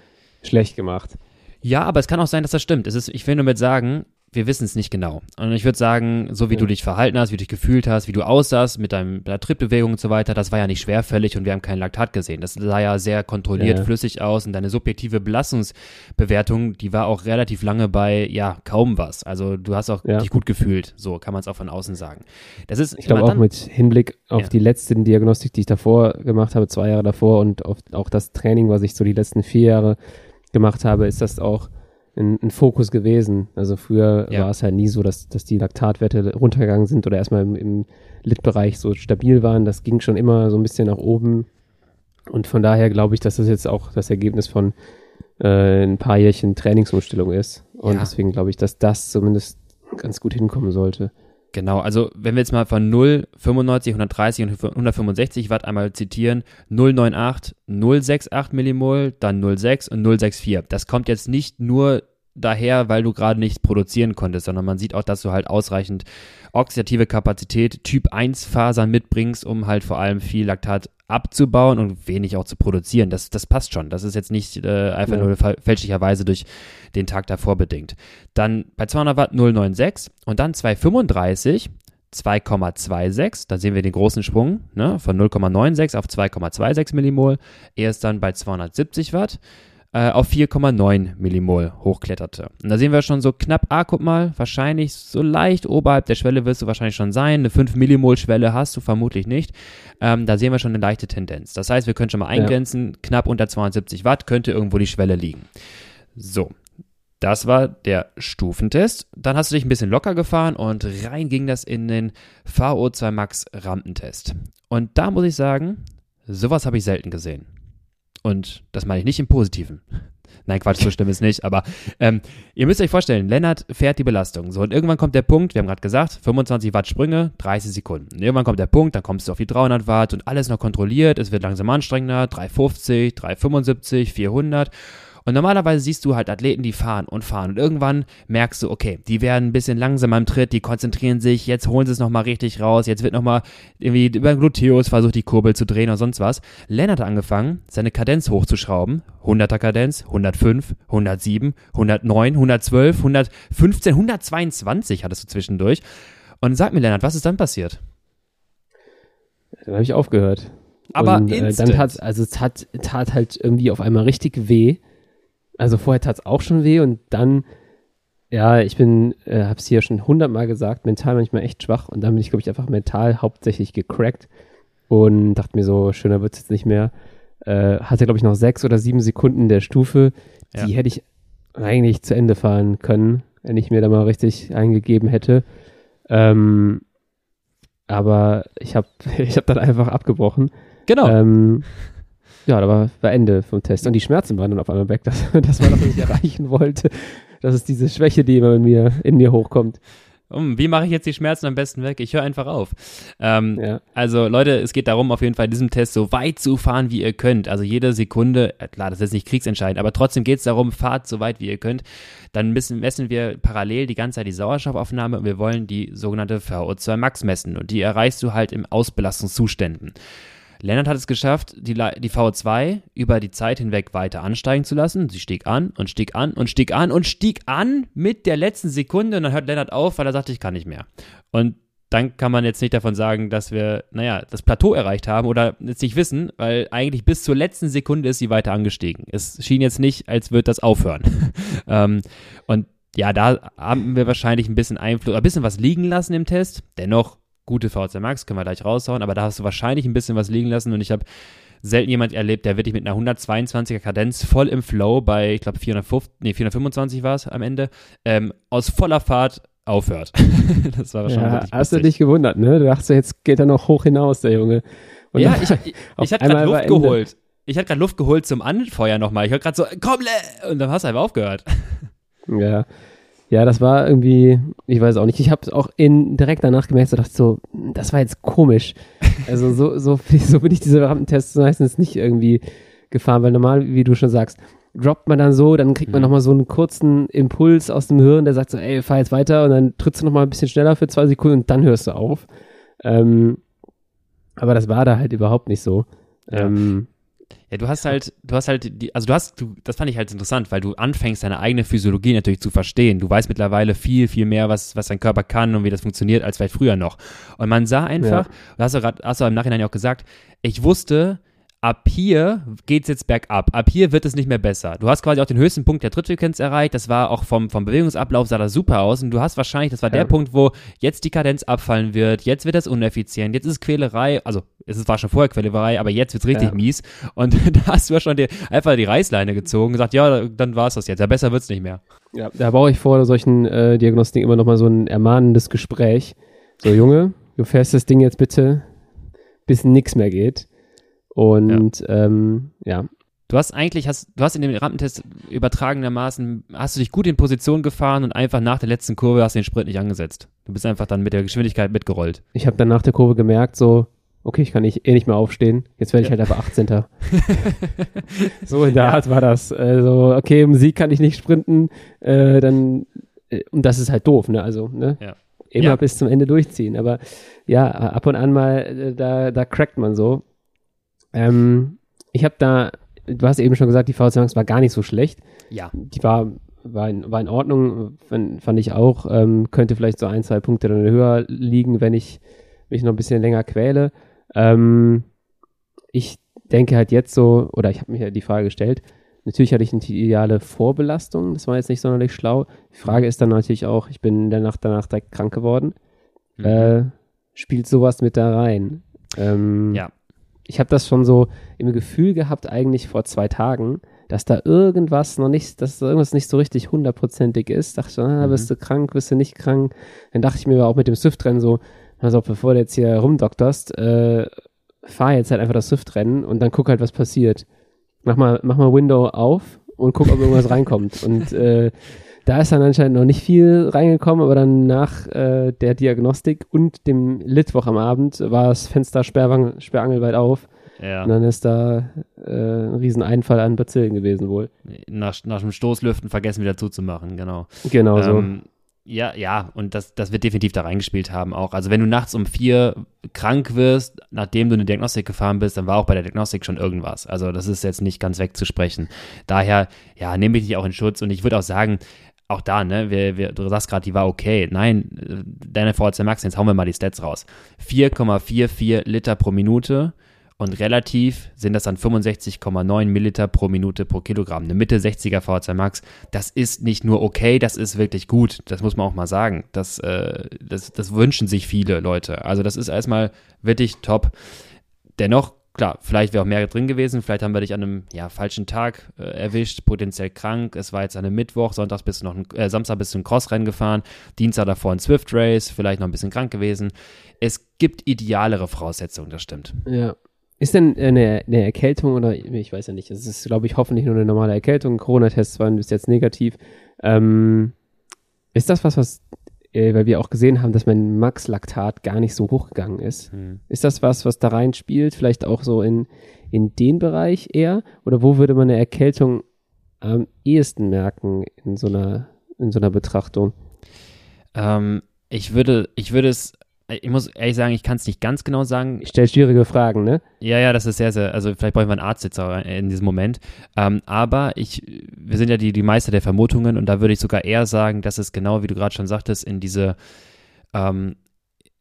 schlecht gemacht. Ja, aber es kann auch sein, dass das stimmt. Ist, ich will nur mit sagen, wir wissen es nicht genau. Und ich würde sagen, so wie ja. du dich verhalten hast, wie du dich gefühlt hast, wie du aussahst mit deinem, deiner Trittbewegung und so weiter, das war ja nicht schwerfällig und wir haben kein Laktat gesehen. Das sah ja sehr kontrolliert, ja. flüssig aus und deine subjektive Belastungsbewertung, die war auch relativ lange bei, ja, kaum was. Also du hast auch ja. dich gut gefühlt, so kann man es auch von außen sagen. Das ist, ich glaube auch mit Hinblick auf die letzte Diagnostik, die ich davor gemacht habe, zwei Jahre davor und auf auch das Training, was ich so die letzten vier Jahre gemacht habe, ist das auch ein, ein Fokus gewesen. Also früher ja. war es halt nie so, dass, dass die Laktatwerte runtergegangen sind oder erstmal im, im Lit-Bereich so stabil waren. Das ging schon immer so ein bisschen nach oben. Und von daher glaube ich, dass das jetzt auch das Ergebnis von äh, ein paar Jährchen Trainingsumstellung ist. Und ja. deswegen glaube ich, dass das zumindest ganz gut hinkommen sollte. Genau, also wenn wir jetzt mal von 0, 95, 130 und 165 Watt einmal zitieren, 098, 068 Millimol, dann 06 und 064. Das kommt jetzt nicht nur daher, weil du gerade nichts produzieren konntest, sondern man sieht auch, dass du halt ausreichend oxidative Kapazität, Typ 1 Fasern mitbringst, um halt vor allem viel Laktat abzubauen und wenig auch zu produzieren. Das, das passt schon. Das ist jetzt nicht äh, einfach ja. nur fälschlicherweise durch den Tag davor bedingt. Dann bei 200 Watt 096 und dann 235 2,26, da sehen wir den großen Sprung ne, von 0,96 auf 2,26 Millimol. Er ist dann bei 270 Watt äh, auf 4,9 Millimol hochkletterte. Und da sehen wir schon so knapp, ah, guck mal, wahrscheinlich so leicht oberhalb der Schwelle wirst du wahrscheinlich schon sein. Eine 5 Millimol Schwelle hast du vermutlich nicht. Ähm, da sehen wir schon eine leichte Tendenz. Das heißt, wir können schon mal eingrenzen, ja. knapp unter 270 Watt könnte irgendwo die Schwelle liegen. So, das war der Stufentest. Dann hast du dich ein bisschen locker gefahren und rein ging das in den VO2 Max Rampentest. Und da muss ich sagen, sowas habe ich selten gesehen. Und das meine ich nicht im Positiven. Nein, Quatsch, so schlimm ist nicht. Aber ähm, ihr müsst euch vorstellen, Lennart fährt die Belastung. So, und irgendwann kommt der Punkt, wir haben gerade gesagt, 25 Watt Sprünge, 30 Sekunden. Und irgendwann kommt der Punkt, dann kommst du auf die 300 Watt und alles noch kontrolliert. Es wird langsam anstrengender, 350, 375, 400. Und normalerweise siehst du halt Athleten, die fahren und fahren. Und irgendwann merkst du, okay, die werden ein bisschen langsamer im Tritt, die konzentrieren sich, jetzt holen sie es nochmal richtig raus, jetzt wird nochmal irgendwie über Gluteus versucht, die Kurbel zu drehen oder sonst was. Lennart hat angefangen, seine Kadenz hochzuschrauben. 100er Kadenz, 105, 107, 109, 112, 115, 122 hattest du zwischendurch. Und sag mir, Lennart, was ist dann passiert? Dann habe ich aufgehört. Aber und, äh, dann tat also es tat, tat halt irgendwie auf einmal richtig weh. Also vorher tat es auch schon weh und dann, ja, ich bin, äh, hab's hier schon hundertmal gesagt, mental manchmal echt schwach und dann bin ich, glaube ich, einfach mental hauptsächlich gecrackt und dachte mir so, schöner wird's jetzt nicht mehr. Äh, hatte, glaube ich, noch sechs oder sieben Sekunden der Stufe. Die ja. hätte ich eigentlich zu Ende fahren können, wenn ich mir da mal richtig eingegeben hätte. Ähm, aber ich habe ich hab dann einfach abgebrochen. Genau. Ähm, ja, da war, war Ende vom Test. Und die Schmerzen waren dann auf einmal weg. Das, das war das, was ich erreichen wollte. Das ist diese Schwäche, die immer in mir, in mir hochkommt. Um, wie mache ich jetzt die Schmerzen am besten weg? Ich höre einfach auf. Ähm, ja. Also Leute, es geht darum, auf jeden Fall in diesem Test so weit zu fahren, wie ihr könnt. Also jede Sekunde, äh, klar, das ist nicht kriegsentscheidend, aber trotzdem geht es darum, fahrt so weit, wie ihr könnt. Dann messen, messen wir parallel die ganze Zeit die Sauerstoffaufnahme und wir wollen die sogenannte VO2 Max messen. Und die erreichst du halt im Ausbelastungszuständen. Lennart hat es geschafft, die, die V2 über die Zeit hinweg weiter ansteigen zu lassen. Sie stieg an und stieg an und stieg an und stieg an mit der letzten Sekunde und dann hört Lennart auf, weil er sagte, ich kann nicht mehr. Und dann kann man jetzt nicht davon sagen, dass wir, naja, das Plateau erreicht haben oder jetzt nicht wissen, weil eigentlich bis zur letzten Sekunde ist sie weiter angestiegen. Es schien jetzt nicht, als würde das aufhören. ähm, und ja, da haben wir wahrscheinlich ein bisschen Einfluss, ein bisschen was liegen lassen im Test. Dennoch gute VZ Max, können wir gleich raushauen, aber da hast du wahrscheinlich ein bisschen was liegen lassen und ich habe selten jemand erlebt, der wirklich mit einer 122er Kadenz voll im Flow bei, ich glaube, 450, nee, 425 war es am Ende, ähm, aus voller Fahrt aufhört. das war schon ja, Hast du dich gewundert, ne? Du dachtest, jetzt geht er noch hoch hinaus, der Junge. Und ja, ich, ich, ich hatte gerade Luft geholt. Ich hatte gerade Luft geholt zum Anfeuer nochmal. Ich hörte gerade so, komm, und dann hast du einfach aufgehört. Ja, ja, das war irgendwie, ich weiß auch nicht, ich habe es auch in, direkt danach gemerkt, so dachte so, das war jetzt komisch. Also so, so, so bin ich diese Rampentests meistens nicht irgendwie gefahren, weil normal, wie du schon sagst, droppt man dann so, dann kriegt man mhm. nochmal so einen kurzen Impuls aus dem Hirn, der sagt so, ey, fahr jetzt weiter und dann trittst du nochmal ein bisschen schneller für zwei Sekunden und dann hörst du auf. Ähm, aber das war da halt überhaupt nicht so. Ja. Ähm, ja, du hast halt, du hast halt die, also du hast, du, das fand ich halt interessant, weil du anfängst, deine eigene Physiologie natürlich zu verstehen. Du weißt mittlerweile viel, viel mehr, was, was dein Körper kann und wie das funktioniert, als vielleicht früher noch. Und man sah einfach, ja. du hast du gerade, hast du im Nachhinein ja auch gesagt, ich wusste, ab hier geht es jetzt bergab. Ab hier wird es nicht mehr besser. Du hast quasi auch den höchsten Punkt der Trittfrequenz erreicht. Das war auch vom, vom Bewegungsablauf sah das super aus. Und du hast wahrscheinlich, das war ja. der Punkt, wo jetzt die Kadenz abfallen wird. Jetzt wird das uneffizient. Jetzt ist es Quälerei. Also, es war schon vorher Quälerei, aber jetzt wird es richtig ja. mies. Und da hast du ja schon die, einfach die Reißleine gezogen und gesagt, ja, dann war es das jetzt. Ja, besser wird es nicht mehr. Ja, da brauche ich vor solchen äh, Diagnostiken immer nochmal so ein ermahnendes Gespräch. So, Junge, du fährst das Ding jetzt bitte, bis nichts mehr geht. Und ja. Ähm, ja. Du hast eigentlich, hast, du hast in dem Rampentest übertragenermaßen, hast du dich gut in Position gefahren und einfach nach der letzten Kurve hast du den Sprint nicht angesetzt. Du bist einfach dann mit der Geschwindigkeit mitgerollt. Ich habe dann nach der Kurve gemerkt, so, okay, ich kann nicht, eh nicht mehr aufstehen. Jetzt werde ich ja. halt einfach 18. so in der. Art war das. Also, okay, im Sieg kann ich nicht sprinten, äh, dann, äh, und das ist halt doof, ne? Also, ne? Ja. Immer ja. bis zum Ende durchziehen. Aber ja, ab und an mal, äh, da, da crackt man so. Ähm, ich habe da, du hast eben schon gesagt, die VC Max war gar nicht so schlecht. Ja. Die war, war, in, war in Ordnung, fand, ich auch. Ähm, könnte vielleicht so ein, zwei Punkte dann höher liegen, wenn ich mich noch ein bisschen länger quäle. Ähm, ich denke halt jetzt so, oder ich habe mir ja die Frage gestellt, natürlich hatte ich eine ideale Vorbelastung, das war jetzt nicht sonderlich schlau. Die Frage ist dann natürlich auch, ich bin in der Nacht danach direkt krank geworden. Mhm. Äh, spielt sowas mit da rein? Ähm, ja ich habe das schon so im Gefühl gehabt, eigentlich vor zwei Tagen, dass da irgendwas noch nicht, dass da irgendwas nicht so richtig hundertprozentig ist. Dachte schon, ah, bist mhm. du krank, bist du nicht krank? Dann dachte ich mir auch mit dem Swift-Rennen so, also bevor du jetzt hier rumdokterst, äh, fahr jetzt halt einfach das Swift-Rennen und dann guck halt, was passiert. Mach mal, mach mal Window auf und guck, ob irgendwas reinkommt. Und äh, da ist dann anscheinend noch nicht viel reingekommen, aber dann nach äh, der Diagnostik und dem Litwoch am Abend war das Fenster sperrangelweit auf. Ja. Und dann ist da äh, ein Rieseneinfall an Bazillen gewesen wohl. Nach, nach dem Stoßlüften vergessen wieder zuzumachen, genau. Genau ähm, so. Ja, ja, und das, das wird definitiv da reingespielt haben auch. Also wenn du nachts um vier krank wirst, nachdem du eine Diagnostik gefahren bist, dann war auch bei der Diagnostik schon irgendwas. Also das ist jetzt nicht ganz wegzusprechen. Daher, ja, nehme ich dich auch in Schutz und ich würde auch sagen, auch da, ne, wir, wir, du sagst gerade, die war okay. Nein, deine VHC Max, jetzt hauen wir mal die Stats raus. 4,44 Liter pro Minute und relativ sind das dann 65,9 Milliliter pro Minute pro Kilogramm. Eine Mitte 60er VHC Max, das ist nicht nur okay, das ist wirklich gut. Das muss man auch mal sagen. Das, äh, das, das wünschen sich viele Leute. Also das ist erstmal wirklich top. Dennoch klar, vielleicht wäre auch mehr drin gewesen, vielleicht haben wir dich an einem ja, falschen Tag äh, erwischt, potenziell krank. Es war jetzt an einem Mittwoch, Sonntag bist du noch ein, äh, Samstag bist du ein Crossrennen gefahren, Dienstag davor ein Swift Race, vielleicht noch ein bisschen krank gewesen. Es gibt idealere Voraussetzungen, das stimmt. Ja. Ist denn eine, eine Erkältung oder ich weiß ja nicht, es ist, glaube ich, hoffentlich nur eine normale Erkältung. Corona-Tests waren bis jetzt negativ. Ähm, ist das was, was, äh, weil wir auch gesehen haben, dass mein Max-Laktat gar nicht so hochgegangen ist. Hm. Ist das was, was da reinspielt? Vielleicht auch so in, in den Bereich eher? Oder wo würde man eine Erkältung am ehesten merken in so einer, in so einer Betrachtung? Ähm, ich würde, ich würde es ich muss ehrlich sagen, ich kann es nicht ganz genau sagen. Ich stelle schwierige Fragen, ne? Ja, ja, das ist sehr, sehr, also vielleicht brauchen wir einen Arzt jetzt in diesem Moment. Ähm, aber ich, wir sind ja die, die Meister der Vermutungen und da würde ich sogar eher sagen, dass es genau, wie du gerade schon sagtest, in diese, ähm,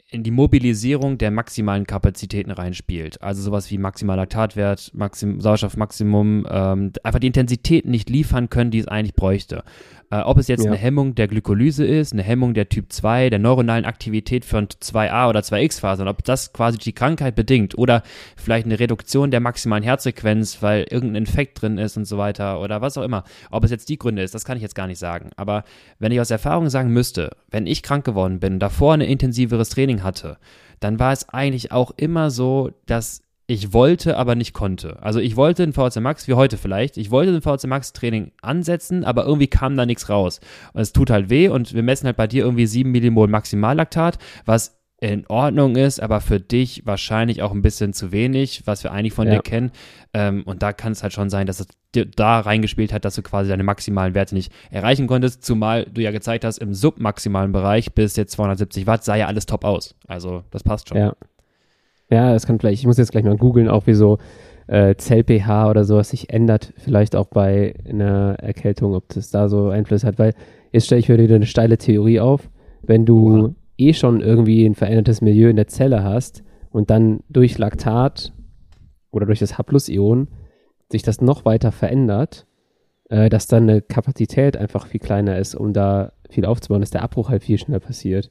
in die Mobilisierung der maximalen Kapazitäten reinspielt. Also sowas wie maximaler Tatwert, Maxim, Sauerstoffmaximum, ähm, einfach die Intensität nicht liefern können, die es eigentlich bräuchte. Äh, ob es jetzt ja. eine Hemmung der Glykolyse ist, eine Hemmung der Typ 2, der neuronalen Aktivität von 2a oder 2x-Fasern, ob das quasi die Krankheit bedingt oder vielleicht eine Reduktion der maximalen Herzfrequenz, weil irgendein Infekt drin ist und so weiter oder was auch immer. Ob es jetzt die Gründe ist, das kann ich jetzt gar nicht sagen. Aber wenn ich aus Erfahrung sagen müsste, wenn ich krank geworden bin, davor ein intensiveres Training hatte, dann war es eigentlich auch immer so, dass ich wollte, aber nicht konnte. Also ich wollte ein VC Max, wie heute vielleicht, ich wollte ein VC Max Training ansetzen, aber irgendwie kam da nichts raus. Und es tut halt weh und wir messen halt bei dir irgendwie 7 Millimol Maximallaktat, was in Ordnung ist, aber für dich wahrscheinlich auch ein bisschen zu wenig, was wir eigentlich von ja. dir kennen. Ähm, und da kann es halt schon sein, dass es da reingespielt hat, dass du quasi deine maximalen Werte nicht erreichen konntest, zumal du ja gezeigt hast, im submaximalen Bereich bis jetzt 270 Watt sah ja alles top aus. Also das passt schon. Ja. Ja, das kann vielleicht, ich muss jetzt gleich mal googeln, auch wie so äh, Zell-pH oder sowas sich ändert, vielleicht auch bei einer Erkältung, ob das da so Einfluss hat, weil jetzt stelle ich mir wieder eine steile Theorie auf, wenn du Oha. eh schon irgendwie ein verändertes Milieu in der Zelle hast und dann durch Laktat oder durch das H-Plus-Ion sich das noch weiter verändert, äh, dass dann eine Kapazität einfach viel kleiner ist, um da viel aufzubauen, dass der Abbruch halt viel schneller passiert.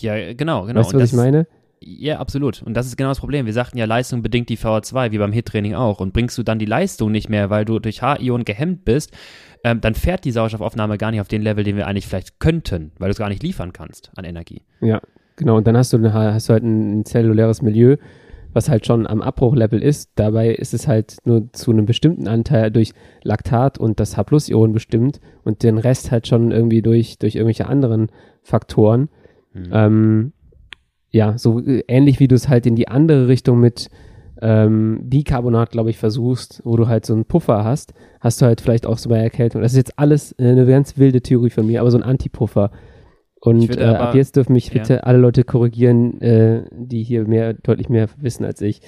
Ja, genau, genau. Weißt du, was ich meine? Ja, absolut. Und das ist genau das Problem. Wir sagten ja, Leistung bedingt die VO2, wie beim HIT-Training auch. Und bringst du dann die Leistung nicht mehr, weil du durch H-Ionen gehemmt bist, ähm, dann fährt die Sauerstoffaufnahme gar nicht auf den Level, den wir eigentlich vielleicht könnten, weil du es gar nicht liefern kannst an Energie. Ja, genau. Und dann hast du, eine, hast du halt ein zelluläres Milieu, was halt schon am Abbruchlevel ist. Dabei ist es halt nur zu einem bestimmten Anteil durch Laktat und das H-Plus-Ion bestimmt und den Rest halt schon irgendwie durch, durch irgendwelche anderen Faktoren. Mhm. Ähm, ja, so äh, ähnlich wie du es halt in die andere Richtung mit ähm, Bicarbonat, glaube ich, versuchst, wo du halt so einen Puffer hast, hast du halt vielleicht auch so bei Erkältung. Das ist jetzt alles äh, eine ganz wilde Theorie von mir, aber so ein Antipuffer. Und äh, aber, ab jetzt dürfen mich bitte ja. alle Leute korrigieren, äh, die hier mehr, deutlich mehr wissen als ich.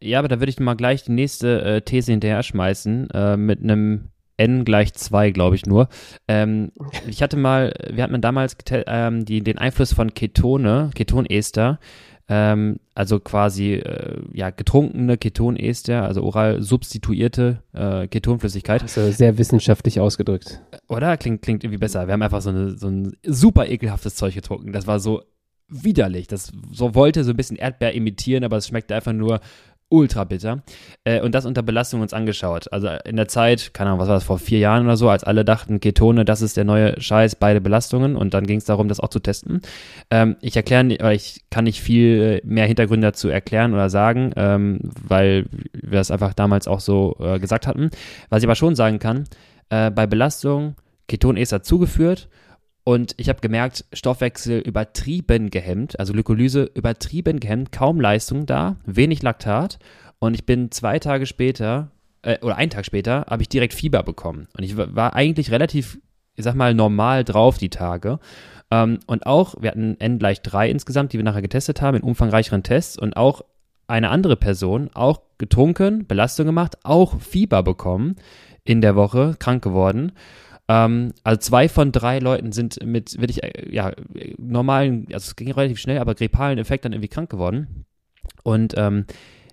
Ja, aber da würde ich mal gleich die nächste äh, These hinterher schmeißen, äh, mit einem n gleich 2, glaube ich nur. Ähm, ich hatte mal, wir hatten damals ähm, die, den Einfluss von Ketone, Ketonester, ähm, also quasi äh, ja getrunkene Ketonester, also oral substituierte äh, Ketonflüssigkeit. Das ist sehr wissenschaftlich ausgedrückt. Oder? Klingt, klingt irgendwie besser. Wir haben einfach so, eine, so ein super ekelhaftes Zeug getrunken. Das war so widerlich. Das so wollte so ein bisschen Erdbeer imitieren, aber es schmeckte einfach nur ultra bitter. Äh, und das unter Belastung uns angeschaut. Also in der Zeit, keine Ahnung, was war das, vor vier Jahren oder so, als alle dachten, Ketone, das ist der neue Scheiß, beide Belastungen. Und dann ging es darum, das auch zu testen. Ähm, ich erkläre, ich kann nicht viel mehr Hintergründe dazu erklären oder sagen, ähm, weil wir das einfach damals auch so äh, gesagt hatten. Was ich aber schon sagen kann, äh, bei Belastung Ketonester zugeführt und ich habe gemerkt, Stoffwechsel übertrieben gehemmt, also Glykolyse übertrieben gehemmt, kaum Leistung da, wenig Laktat. Und ich bin zwei Tage später, äh, oder einen Tag später, habe ich direkt Fieber bekommen. Und ich war eigentlich relativ, ich sag mal, normal drauf die Tage. Ähm, und auch, wir hatten N gleich drei insgesamt, die wir nachher getestet haben, in umfangreicheren Tests. Und auch eine andere Person, auch getrunken, Belastung gemacht, auch Fieber bekommen in der Woche, krank geworden. Ähm, also zwei von drei Leuten sind mit wirklich, äh, ja, normalen, also es ging relativ schnell, aber grippalen Effekt dann irgendwie krank geworden. Und ähm,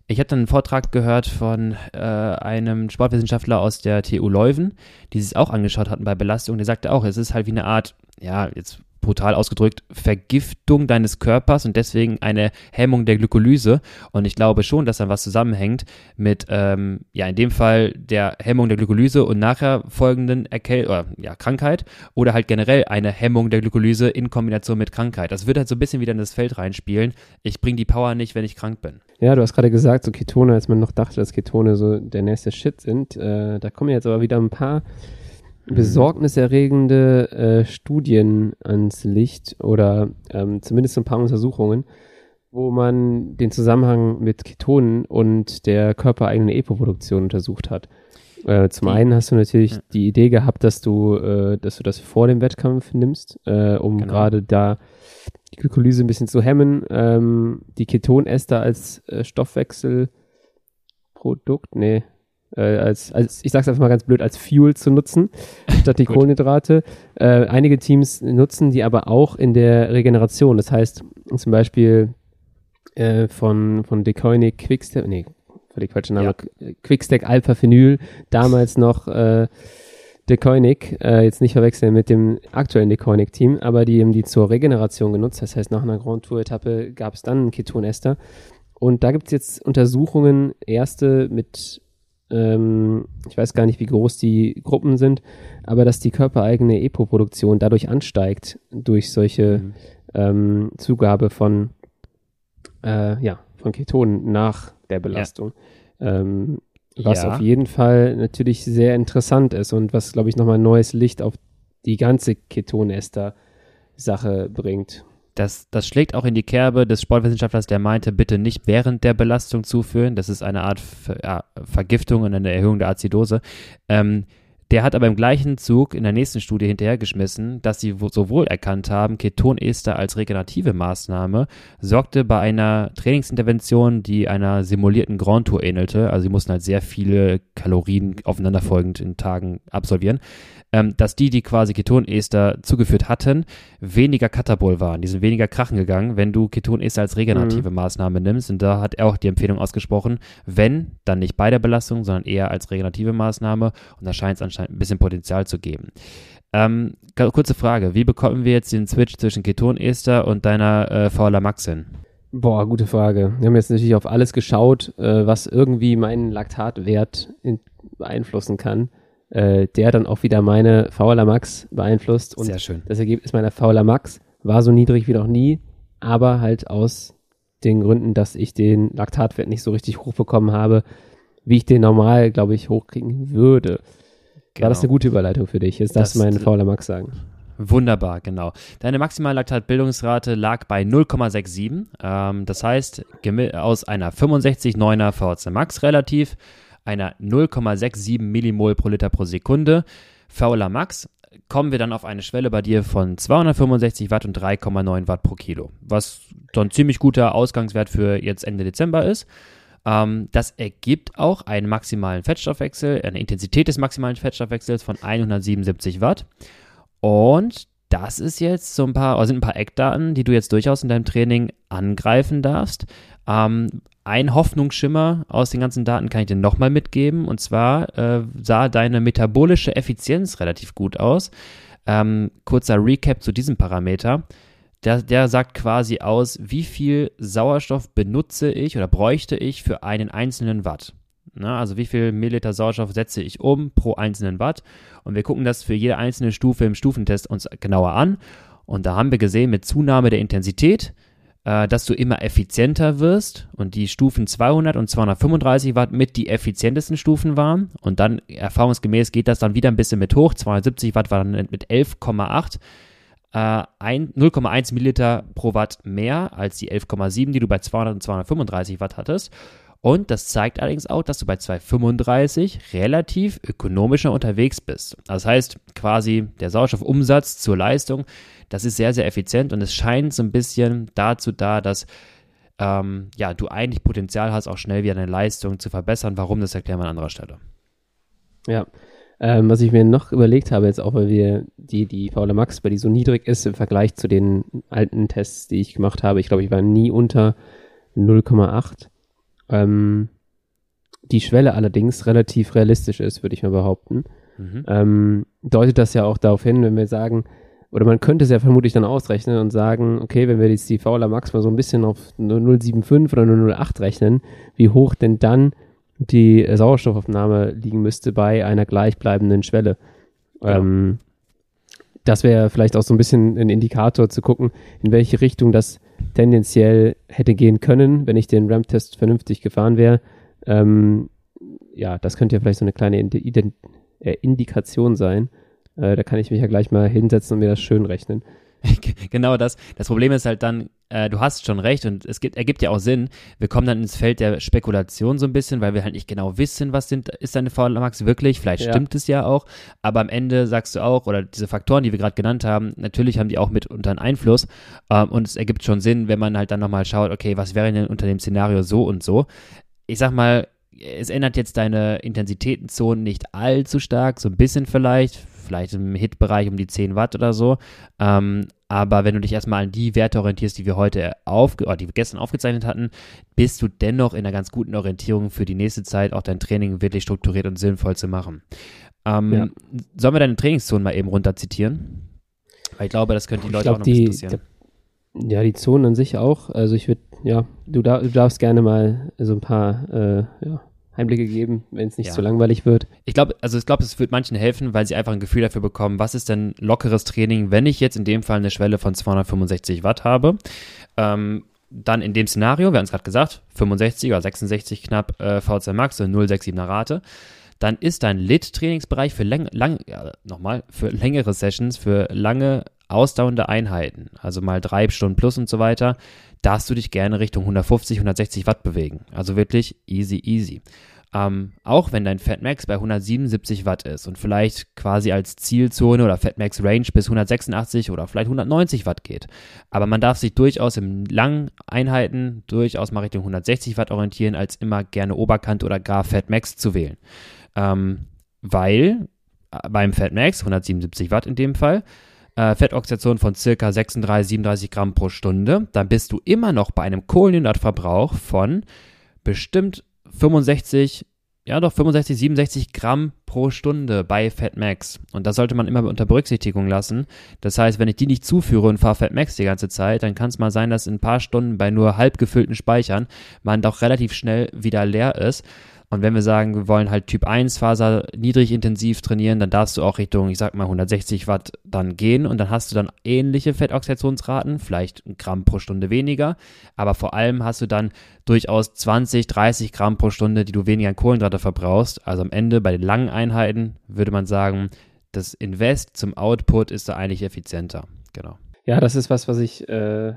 ich dann einen Vortrag gehört von äh, einem Sportwissenschaftler aus der TU Leuven, die sich auch angeschaut hatten bei Belastung. Der sagte auch, es ist halt wie eine Art, ja, jetzt brutal ausgedrückt, Vergiftung deines Körpers und deswegen eine Hemmung der Glykolyse. Und ich glaube schon, dass dann was zusammenhängt mit, ähm, ja, in dem Fall der Hemmung der Glykolyse und nachher folgenden Erkäl oder, ja, Krankheit oder halt generell eine Hemmung der Glykolyse in Kombination mit Krankheit. Das wird halt so ein bisschen wieder in das Feld reinspielen. Ich bringe die Power nicht, wenn ich krank bin. Ja, du hast gerade gesagt, so Ketone, als man noch dachte, dass Ketone so der nächste Shit sind. Äh, da kommen jetzt aber wieder ein paar. Besorgniserregende äh, Studien ans Licht oder ähm, zumindest ein paar Untersuchungen, wo man den Zusammenhang mit Ketonen und der körpereigenen EPO-Produktion untersucht hat. Äh, zum einen hast du natürlich ja. die Idee gehabt, dass du, äh, dass du das vor dem Wettkampf nimmst, äh, um genau. gerade da die Glykolyse ein bisschen zu hemmen. Ähm, die Ketonester als äh, Stoffwechselprodukt, nee, äh, als, als, ich sag's einfach mal ganz blöd, als Fuel zu nutzen, statt die Kohlenhydrate. Äh, einige Teams nutzen die aber auch in der Regeneration. Das heißt, zum Beispiel äh, von, von Decoinic Quickstep, nee, völlig falscher Name, ja. Quickstack Alpha Phenyl, damals noch äh, Decoinic, äh, jetzt nicht verwechseln mit dem aktuellen Decoinic-Team, aber die haben die zur Regeneration genutzt. Das heißt, nach einer Grand Tour-Etappe gab es dann einen Ketonester. Und da gibt es jetzt Untersuchungen, erste mit ähm, ich weiß gar nicht, wie groß die Gruppen sind, aber dass die körpereigene EPO-Produktion dadurch ansteigt, durch solche mhm. ähm, Zugabe von, äh, ja, von Ketonen nach der Belastung. Ja. Ähm, was ja. auf jeden Fall natürlich sehr interessant ist und was, glaube ich, nochmal neues Licht auf die ganze Ketonester-Sache bringt das, das schlägt auch in die Kerbe des Sportwissenschaftlers, der meinte, bitte nicht während der Belastung zuführen. Das ist eine Art ja, Vergiftung und eine Erhöhung der Azidose. Ähm, der hat aber im gleichen Zug in der nächsten Studie hinterhergeschmissen, dass sie sowohl erkannt haben, Ketonester als regenerative Maßnahme sorgte bei einer Trainingsintervention, die einer simulierten Grand Tour ähnelte, also sie mussten halt sehr viele Kalorien aufeinanderfolgend in Tagen absolvieren, ähm, dass die, die quasi Ketonester zugeführt hatten, weniger Katabol waren. Die sind weniger krachen gegangen, wenn du Ketonester als regenerative mhm. Maßnahme nimmst. Und da hat er auch die Empfehlung ausgesprochen, wenn, dann nicht bei der Belastung, sondern eher als regenerative Maßnahme. Und da scheint es anscheinend ein bisschen Potenzial zu geben. Ähm, kurze Frage, wie bekommen wir jetzt den Switch zwischen Ketonester und deiner äh, Fauler Max hin? Boah, gute Frage. Wir haben jetzt natürlich auf alles geschaut, äh, was irgendwie meinen Laktatwert in, beeinflussen kann äh, der dann auch wieder meine Fauler Max beeinflusst. Und Sehr schön. Das Ergebnis meiner Fauler Max war so niedrig wie noch nie, aber halt aus den Gründen, dass ich den Laktatwert nicht so richtig hochbekommen habe, wie ich den normal, glaube ich, hochkriegen würde. Genau. War das eine gute Überleitung für dich? Jetzt darfst du meinen Fauler Max sagen. Wunderbar, genau. Deine maximale Laktatbildungsrate lag bei 0,67. Ähm, das heißt, aus einer 65,9er VHC Max relativ einer 0,67 Millimol pro Liter pro Sekunde. Fauler Max kommen wir dann auf eine Schwelle bei dir von 265 Watt und 3,9 Watt pro Kilo, was so ein ziemlich guter Ausgangswert für jetzt Ende Dezember ist. Ähm, das ergibt auch einen maximalen Fettstoffwechsel, eine Intensität des maximalen Fettstoffwechsels von 177 Watt. Und das ist jetzt so ein paar, sind ein paar Eckdaten, die du jetzt durchaus in deinem Training angreifen darfst. Ähm, ein Hoffnungsschimmer aus den ganzen Daten kann ich dir nochmal mitgeben. Und zwar äh, sah deine metabolische Effizienz relativ gut aus. Ähm, kurzer Recap zu diesem Parameter. Der, der sagt quasi aus, wie viel Sauerstoff benutze ich oder bräuchte ich für einen einzelnen Watt. Na, also wie viel Milliliter Sauerstoff setze ich um pro einzelnen Watt. Und wir gucken das für jede einzelne Stufe im Stufentest uns genauer an. Und da haben wir gesehen, mit Zunahme der Intensität äh, dass du immer effizienter wirst und die Stufen 200 und 235 Watt mit die effizientesten Stufen waren und dann erfahrungsgemäß geht das dann wieder ein bisschen mit hoch, 270 Watt war dann mit 11,8 äh, 0,1 Milliliter pro Watt mehr als die 11,7, die du bei 200 und 235 Watt hattest. Und das zeigt allerdings auch, dass du bei 235 relativ ökonomischer unterwegs bist. Das heißt, quasi der Sauerstoffumsatz zur Leistung das ist sehr, sehr effizient und es scheint so ein bisschen dazu da, dass ähm, ja, du eigentlich Potenzial hast, auch schnell wieder deine Leistung zu verbessern. Warum, das erklären wir an anderer Stelle. Ja, ähm, was ich mir noch überlegt habe, jetzt auch, weil wir die, die Paula Max, weil die so niedrig ist im Vergleich zu den alten Tests, die ich gemacht habe. Ich glaube, ich war nie unter 0,8. Ähm, die Schwelle allerdings relativ realistisch ist, würde ich mal behaupten. Mhm. Ähm, deutet das ja auch darauf hin, wenn wir sagen, oder man könnte es ja vermutlich dann ausrechnen und sagen, okay, wenn wir jetzt die Fauler Max mal so ein bisschen auf 0,75 oder 0,08 rechnen, wie hoch denn dann die Sauerstoffaufnahme liegen müsste bei einer gleichbleibenden Schwelle. Ja. Ähm, das wäre vielleicht auch so ein bisschen ein Indikator zu gucken, in welche Richtung das tendenziell hätte gehen können, wenn ich den Ramp-Test vernünftig gefahren wäre. Ähm, ja, das könnte ja vielleicht so eine kleine Ident äh, Indikation sein. Äh, da kann ich mich ja gleich mal hinsetzen und mir das schön rechnen. genau das. Das Problem ist halt dann, äh, du hast schon recht und es gibt, ergibt ja auch Sinn. Wir kommen dann ins Feld der Spekulation so ein bisschen, weil wir halt nicht genau wissen, was sind, ist deine VLAX wirklich. Vielleicht ja. stimmt es ja auch, aber am Ende sagst du auch, oder diese Faktoren, die wir gerade genannt haben, natürlich haben die auch mitunter einen Einfluss ähm, und es ergibt schon Sinn, wenn man halt dann nochmal schaut, okay, was wäre denn unter dem Szenario so und so. Ich sag mal, es ändert jetzt deine Intensitätenzonen nicht allzu stark, so ein bisschen vielleicht, vielleicht im Hit-Bereich um die 10 Watt oder so. Ähm, aber wenn du dich erstmal an die Werte orientierst, die wir heute aufge oder die wir gestern aufgezeichnet hatten, bist du dennoch in einer ganz guten Orientierung für die nächste Zeit, auch dein Training wirklich strukturiert und sinnvoll zu machen. Ähm, ja. Sollen wir deine Trainingszonen mal eben runter zitieren? Weil ich glaube, das könnte die Leute glaub, auch noch die, interessieren. Der, ja, die Zonen an sich auch. Also ich würde, ja, du, darfst gerne mal so ein paar äh, ja, Einblicke geben, wenn es nicht ja. zu langweilig wird. Ich glaube, also ich glaube, es wird manchen helfen, weil sie einfach ein Gefühl dafür bekommen, was ist denn lockeres Training, wenn ich jetzt in dem Fall eine Schwelle von 265 Watt habe. Ähm, dann in dem Szenario, wir haben es gerade gesagt, 65 oder 66 knapp äh, VZ Max und 067er Rate. Dann ist dein Lit-Trainingsbereich für lang, lang ja, nochmal, für längere Sessions, für lange ausdauernde Einheiten, also mal drei Stunden plus und so weiter, darfst du dich gerne Richtung 150, 160 Watt bewegen. Also wirklich easy, easy. Ähm, auch wenn dein Fatmax bei 177 Watt ist und vielleicht quasi als Zielzone oder Fatmax Range bis 186 oder vielleicht 190 Watt geht. Aber man darf sich durchaus in langen Einheiten durchaus mal Richtung 160 Watt orientieren, als immer gerne Oberkante oder gar Fatmax zu wählen. Ähm, weil äh, beim Fatmax, 177 Watt in dem Fall, äh, Fettoxidation von circa 36, 37 Gramm pro Stunde, dann bist du immer noch bei einem Kohlenhydratverbrauch von bestimmt 65, ja doch 65, 67 Gramm pro Stunde bei Fatmax. Und das sollte man immer unter Berücksichtigung lassen. Das heißt, wenn ich die nicht zuführe und fahre Fatmax die ganze Zeit, dann kann es mal sein, dass in ein paar Stunden bei nur halb gefüllten Speichern man doch relativ schnell wieder leer ist. Und wenn wir sagen, wir wollen halt Typ 1 Faser niedrig intensiv trainieren, dann darfst du auch Richtung, ich sag mal 160 Watt dann gehen und dann hast du dann ähnliche Fettoxidationsraten, vielleicht ein Gramm pro Stunde weniger, aber vor allem hast du dann durchaus 20, 30 Gramm pro Stunde, die du weniger an Kohlenhydrate verbrauchst. Also am Ende bei den langen Einheiten würde man sagen, das Invest zum Output ist da eigentlich effizienter. Genau. Ja, das ist was, was ich äh,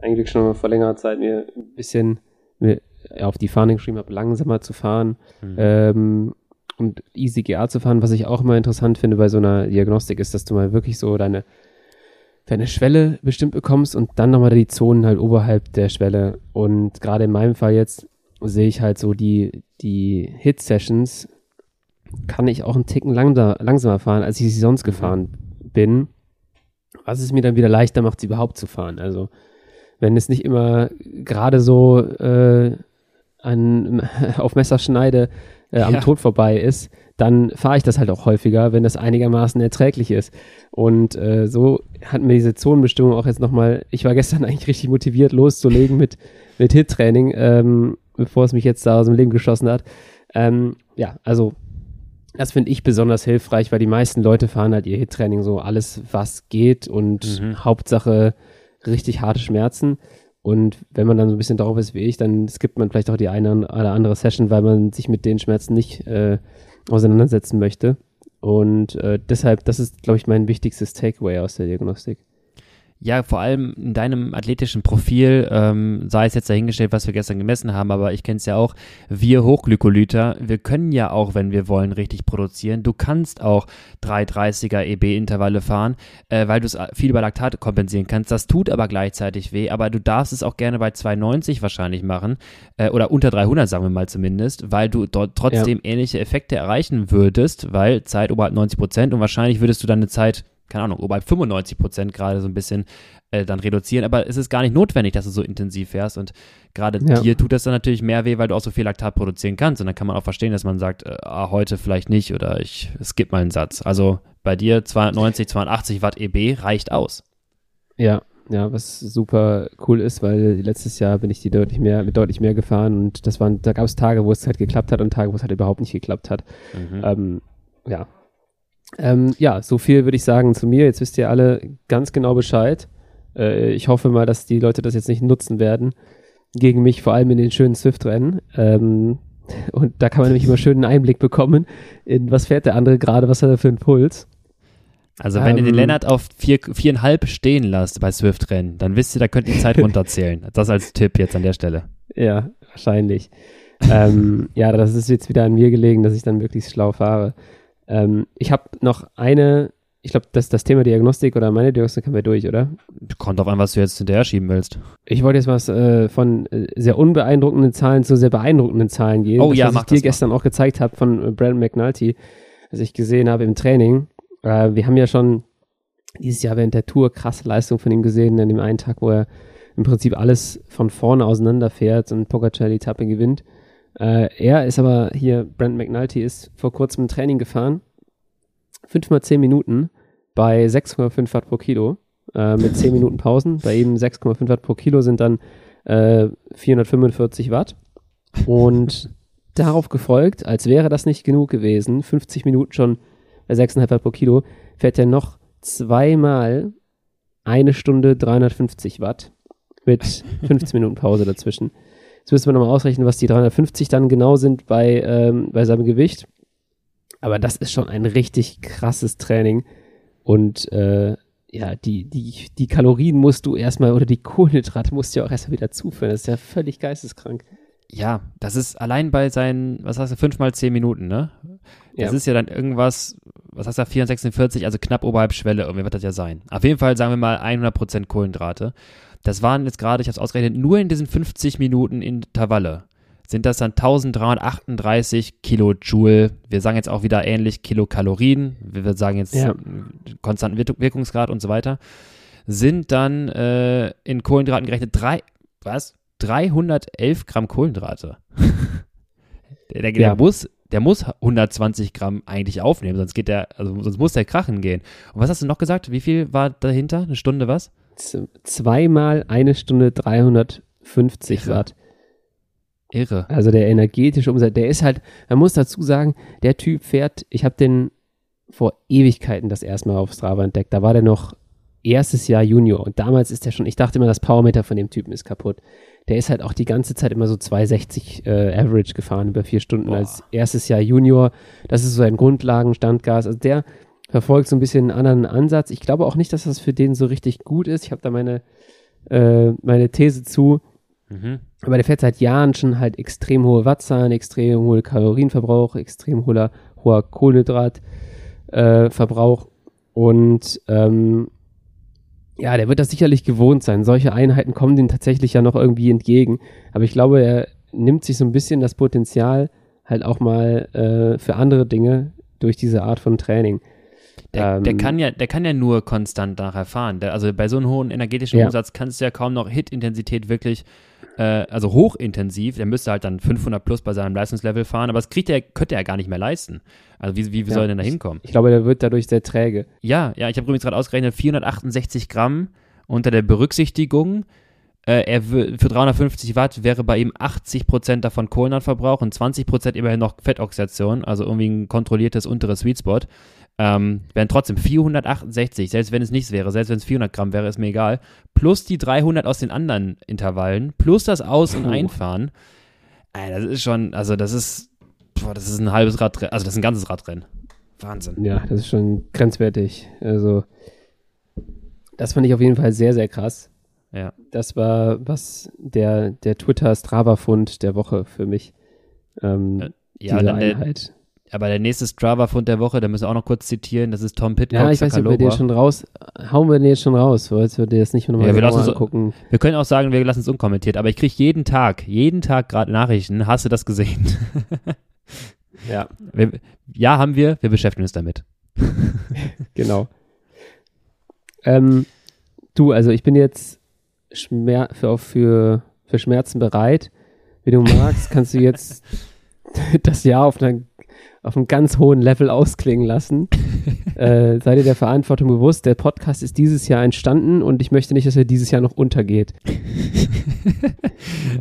eigentlich schon vor längerer Zeit mir ein bisschen mir auf die Fahne geschrieben habe, langsamer zu fahren mhm. ähm, und EasyGA zu fahren. Was ich auch immer interessant finde bei so einer Diagnostik ist, dass du mal wirklich so deine, deine Schwelle bestimmt bekommst und dann nochmal die Zonen halt oberhalb der Schwelle. Und gerade in meinem Fall jetzt sehe ich halt so die, die Hit-Sessions kann ich auch einen Ticken langsamer, langsamer fahren, als ich sie sonst gefahren bin. Was es mir dann wieder leichter macht, sie überhaupt zu fahren. Also wenn es nicht immer gerade so äh, an, auf Messerschneide äh, am ja. Tod vorbei ist, dann fahre ich das halt auch häufiger, wenn das einigermaßen erträglich ist. Und äh, so hat mir diese Zonenbestimmung auch jetzt nochmal, ich war gestern eigentlich richtig motiviert loszulegen mit, mit Hit-Training, ähm, bevor es mich jetzt da aus dem Leben geschossen hat. Ähm, ja, also das finde ich besonders hilfreich, weil die meisten Leute fahren halt ihr Hit-Training so alles, was geht und mhm. Hauptsache richtig harte Schmerzen. Und wenn man dann so ein bisschen drauf ist wie ich, dann skippt man vielleicht auch die eine oder andere Session, weil man sich mit den Schmerzen nicht äh, auseinandersetzen möchte. Und äh, deshalb, das ist, glaube ich, mein wichtigstes Takeaway aus der Diagnostik. Ja, vor allem in deinem athletischen Profil, ähm, sei es jetzt dahingestellt, was wir gestern gemessen haben, aber ich kenne es ja auch, wir Hochglykolyter, wir können ja auch, wenn wir wollen, richtig produzieren. Du kannst auch 330er EB-Intervalle fahren, äh, weil du es viel über Laktate kompensieren kannst. Das tut aber gleichzeitig weh, aber du darfst es auch gerne bei 290 wahrscheinlich machen, äh, oder unter 300, sagen wir mal zumindest, weil du dort trotzdem ja. ähnliche Effekte erreichen würdest, weil Zeit oberhalb 90 Prozent und wahrscheinlich würdest du deine Zeit keine Ahnung, bei 95 Prozent gerade so ein bisschen äh, dann reduzieren. Aber es ist gar nicht notwendig, dass du so intensiv fährst. Und gerade ja. dir tut das dann natürlich mehr weh, weil du auch so viel Laktat produzieren kannst. Und dann kann man auch verstehen, dass man sagt, äh, ah, heute vielleicht nicht oder ich skippe mal einen Satz. Also Bei dir 290, 280 Watt EB reicht aus. Ja, ja, was super cool ist, weil letztes Jahr bin ich die deutlich mehr, mit deutlich mehr gefahren und das waren, da gab es Tage, wo es halt geklappt hat und Tage, wo es halt überhaupt nicht geklappt hat. Mhm. Ähm, ja. Ähm, ja, so viel würde ich sagen zu mir. Jetzt wisst ihr alle ganz genau Bescheid. Äh, ich hoffe mal, dass die Leute das jetzt nicht nutzen werden. Gegen mich, vor allem in den schönen Swift-Rennen. Ähm, und da kann man nämlich immer schön einen Einblick bekommen, in was fährt der andere gerade, was hat er für einen Puls. Also wenn ihr den Ähm, Lennart auf vier, viereinhalb stehen lasst bei Swift-Rennen, dann wisst ihr, da könnt ihr die Zeit runterzählen. Das als Tipp jetzt an der Stelle. Ja, wahrscheinlich. ähm, ja, das ist jetzt wieder an mir gelegen, dass ich dann möglichst schlau fahre. Ähm, ich habe noch eine, ich glaube, das, das Thema Diagnostik oder meine Diagnostik haben wir durch, oder? Kommt auf an, was du jetzt hinterher schieben willst. Ich wollte jetzt was äh, von äh, sehr unbeeindruckenden Zahlen zu sehr beeindruckenden Zahlen gehen. Oh das, ja, was mach ich dir mal. gestern auch gezeigt habe von äh, Brandon McNulty, das ich gesehen habe im Training. Äh, wir haben ja schon dieses Jahr während der Tour krasse Leistung von ihm gesehen, an dem einen Tag, wo er im Prinzip alles von vorne auseinanderfährt und Pogacar die Etappe gewinnt. Äh, er ist aber hier, Brandon McNulty ist vor kurzem ein Training gefahren, fünf mal zehn Minuten bei 6,5 Watt pro Kilo äh, mit 10 Minuten Pausen. Bei ihm 6,5 Watt pro Kilo sind dann äh, 445 Watt. Und darauf gefolgt, als wäre das nicht genug gewesen, 50 Minuten schon bei 6,5 Watt pro Kilo, fährt er noch zweimal eine Stunde 350 Watt mit 15 Minuten Pause dazwischen. Jetzt müssen wir nochmal ausrechnen, was die 350 dann genau sind bei, ähm, bei seinem Gewicht. Aber das ist schon ein richtig krasses Training. Und äh, ja, die, die, die Kalorien musst du erstmal, oder die Kohlenhydrate musst du ja auch erstmal wieder zuführen. Das ist ja völlig geisteskrank. Ja, das ist allein bei seinen, was hast du, fünf mal zehn Minuten, ne? Das Ja. ist ja dann irgendwas, was hast du, 446, also knapp oberhalb Schwelle, irgendwie wird das ja sein. Auf jeden Fall sagen wir mal 100% Kohlenhydrate. Das waren jetzt gerade, ich habe es ausgerechnet, nur in diesen 50 Minuten Intervalle sind das dann 1338 Kilojoule. Wir sagen jetzt auch wieder ähnlich Kilokalorien. Wir sagen jetzt Ja. konstanten Wirk- Wirkungsgrad und so weiter. Sind dann äh, in Kohlenhydraten gerechnet drei, was? 311 Gramm Kohlenhydrate. der, der, der Ja. muss, der muss 120 Gramm eigentlich aufnehmen, sonst geht der, also sonst muss der krachen gehen. Und was hast du noch gesagt? Wie viel war dahinter? Eine Stunde was? Zweimal eine Stunde 350 Irre. Watt. Irre. Also der energetische Umsatz, der ist halt, man muss dazu sagen, der Typ fährt, ich habe den vor Ewigkeiten das erste Mal auf Strava entdeckt. Da war der noch erstes Jahr Junior und damals ist der schon, ich dachte immer, das Powermeter von dem Typen ist kaputt. Der ist halt auch die ganze Zeit immer so 260 äh, Average gefahren über vier Stunden Boah. als erstes Jahr Junior. Das ist so ein Grundlagenstandgas. Also der verfolgt so ein bisschen einen anderen Ansatz. Ich glaube auch nicht, dass das für den so richtig gut ist. Ich habe da meine, äh, meine These zu. Mhm. Aber der fährt seit Jahren schon halt extrem hohe Wattzahlen, extrem hohe Kalorienverbrauch, extrem hoher, hoher Kohlenhydratverbrauch. Äh, und ähm, ja, der wird das sicherlich gewohnt sein. Solche Einheiten kommen dem tatsächlich ja noch irgendwie entgegen. Aber ich glaube, er nimmt sich so ein bisschen das Potenzial halt auch mal äh, für andere Dinge durch diese Art von Training. Der, der, Ähm, kann ja, der kann ja nur konstant nachher fahren. Der, also bei so einem hohen energetischen Ja. Umsatz kannst du ja kaum noch Hit-Intensität wirklich, äh, also hochintensiv. Der müsste halt dann 500 plus bei seinem Leistungslevel fahren, aber das kriegt er, könnte er gar nicht mehr leisten. Also wie, wie, wie Ja, soll er denn da hinkommen? Ich glaube, der wird dadurch sehr träge. Ja, ja, ich habe übrigens gerade ausgerechnet, 468 Gramm unter der Berücksichtigung. Äh, er für 350 Watt wäre bei ihm 80 Prozent davon Kohlenhydratverbrauch und 20 Prozent immerhin noch Fettoxidation, also irgendwie ein kontrolliertes unteres Sweet Spot. Ähm, wären trotzdem 468, selbst wenn es nichts wäre, selbst wenn es 400 Gramm wäre, ist mir egal. Plus die 300 aus den anderen Intervallen, plus das Aus- und Puh. Einfahren. Ey, das ist schon, also das ist, boah, das ist ein halbes Radrennen, also das ist ein ganzes Radrennen. Wahnsinn. Ja, das ist schon grenzwertig. Also, das fand ich auf jeden Fall sehr, sehr krass. Ja. Das war was der, der Twitter-Strava-Fund der Woche für mich. Ähm, Äh, Ja, diese dann der, Einheit. Aber der nächste Strava-Fund der Woche, da müssen wir auch noch kurz zitieren, das ist Tom Pitcock. Ja, ich weiß nicht, ob wir den schon raus, hauen wir den jetzt schon raus, du dir das nicht nochmal Ja, wir lassen angucken? Wir können auch sagen, wir lassen es unkommentiert, aber ich kriege jeden Tag, jeden Tag gerade Nachrichten. Hast du das gesehen? Ja, wir, ja, haben wir. Wir beschäftigen uns damit. genau. Ähm, du, also ich bin jetzt Schmer für, für, für Schmerzen bereit. Wenn du magst, kannst du jetzt das Jahr auf einer, auf einem ganz hohen Level ausklingen lassen. äh, seid ihr der Verantwortung bewusst? Der Podcast ist dieses Jahr entstanden und ich möchte nicht, dass er dieses Jahr noch untergeht.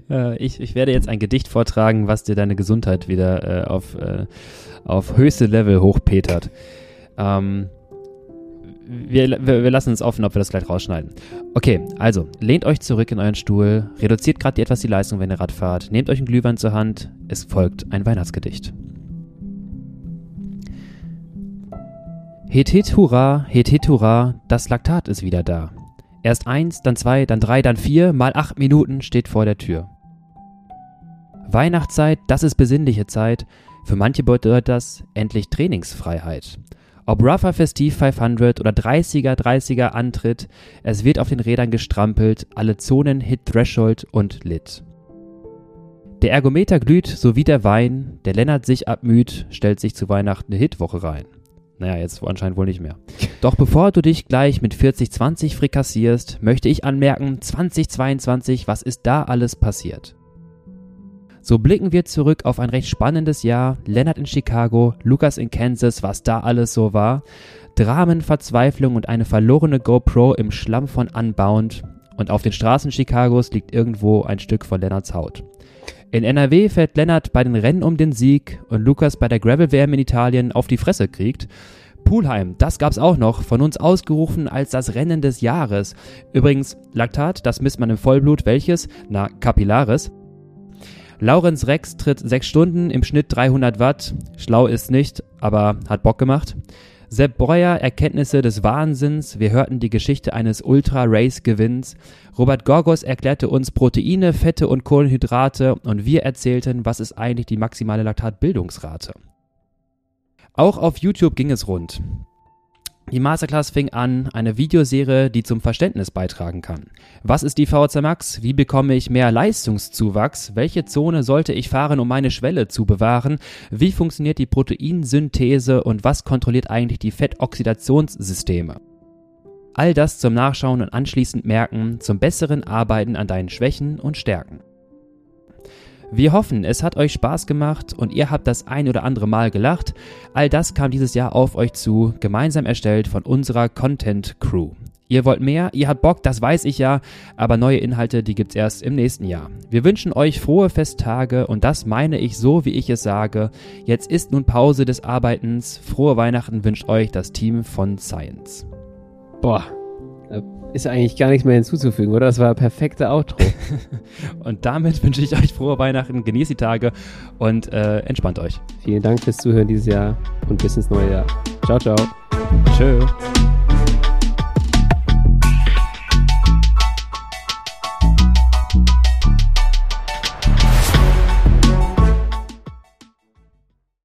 äh, ich, ich werde jetzt ein Gedicht vortragen, was dir deine Gesundheit wieder äh, auf, äh, auf höchste Level hochpetert. Ähm, wir, wir, wir, lassen es offen, ob wir das gleich rausschneiden. Okay, also, lehnt euch zurück in euren Stuhl, reduziert gerade etwas die Leistung, wenn ihr Rad fahrt, nehmt euch einen Glühwein zur Hand, es folgt ein Weihnachtsgedicht. Het het hurra, het het hurra, das Laktat ist wieder da. Erst eins, dann zwei, dann drei, dann vier, mal acht Minuten steht vor der Tür. Weihnachtszeit, das ist besinnliche Zeit. Für manche bedeutet das endlich Trainingsfreiheit. Ob Rougher Festiv 500 oder 30er 30er Antritt, es wird auf den Rädern gestrampelt, alle Zonen Hit Threshold und Lit. Der Ergometer glüht, so wie der Wein, der Lennart sich abmüht, stellt sich zu Weihnachten eine Hitwoche rein. Naja, jetzt anscheinend wohl nicht mehr. Doch bevor du dich gleich mit 40-20 frikassierst, möchte ich anmerken, 2022, was ist da alles passiert? So blicken wir zurück auf ein recht spannendes Jahr. Leonard in Chicago, Lukas in Kansas, was da alles so war. Dramen, Verzweiflung und eine verlorene GoPro im Schlamm von Unbound. Und auf den Straßen Chicagos liegt irgendwo ein Stück von Lennarts Haut. In NRW fällt Lennart bei den Rennen um den Sieg und Lukas bei der Gravel-WM in Italien auf die Fresse kriegt. Poolheim, das gab's auch noch, von uns ausgerufen als das Rennen des Jahres. Übrigens, Laktat, das misst man im Vollblut, welches? Na, Capillaris. Laurenz Rex tritt 6 Stunden, im Schnitt 300 Watt. Schlau ist nicht, aber hat Bock gemacht. Sepp Breuer, Erkenntnisse des Wahnsinns. Wir hörten die Geschichte eines Ultra-Race-Gewinns. Robert Gorgos erklärte uns Proteine, Fette und Kohlenhydrate und wir erzählten, was ist eigentlich die maximale Laktatbildungsrate. Auch auf YouTube ging es rund. Die Masterclass fing an, eine Videoserie, die zum Verständnis beitragen kann. Was ist die VHC Max? Wie bekomme ich mehr Leistungszuwachs? Welche Zone sollte ich fahren, um meine Schwelle zu bewahren? Wie funktioniert die Proteinsynthese und was kontrolliert eigentlich die Fettoxidationssysteme? All das zum Nachschauen und anschließend merken, zum besseren Arbeiten an deinen Schwächen und Stärken. Wir hoffen, es hat euch Spaß gemacht und ihr habt das ein oder andere Mal gelacht. All das kam dieses Jahr auf euch zu, gemeinsam erstellt von unserer Content Crew. Ihr wollt mehr, ihr habt Bock, das weiß ich ja, aber neue Inhalte, die gibt's erst im nächsten Jahr. Wir wünschen euch frohe Festtage und das meine ich so, wie ich es sage. Jetzt ist nun Pause des Arbeitens. Frohe Weihnachten wünscht euch das Team von Science. Boah, ist eigentlich gar nichts mehr hinzuzufügen, oder? Das war ein perfekter Outro. und damit wünsche ich euch frohe Weihnachten, genießt die Tage und äh, entspannt euch. Vielen Dank fürs Zuhören dieses Jahr und bis ins neue Jahr. Ciao, ciao. Tschö.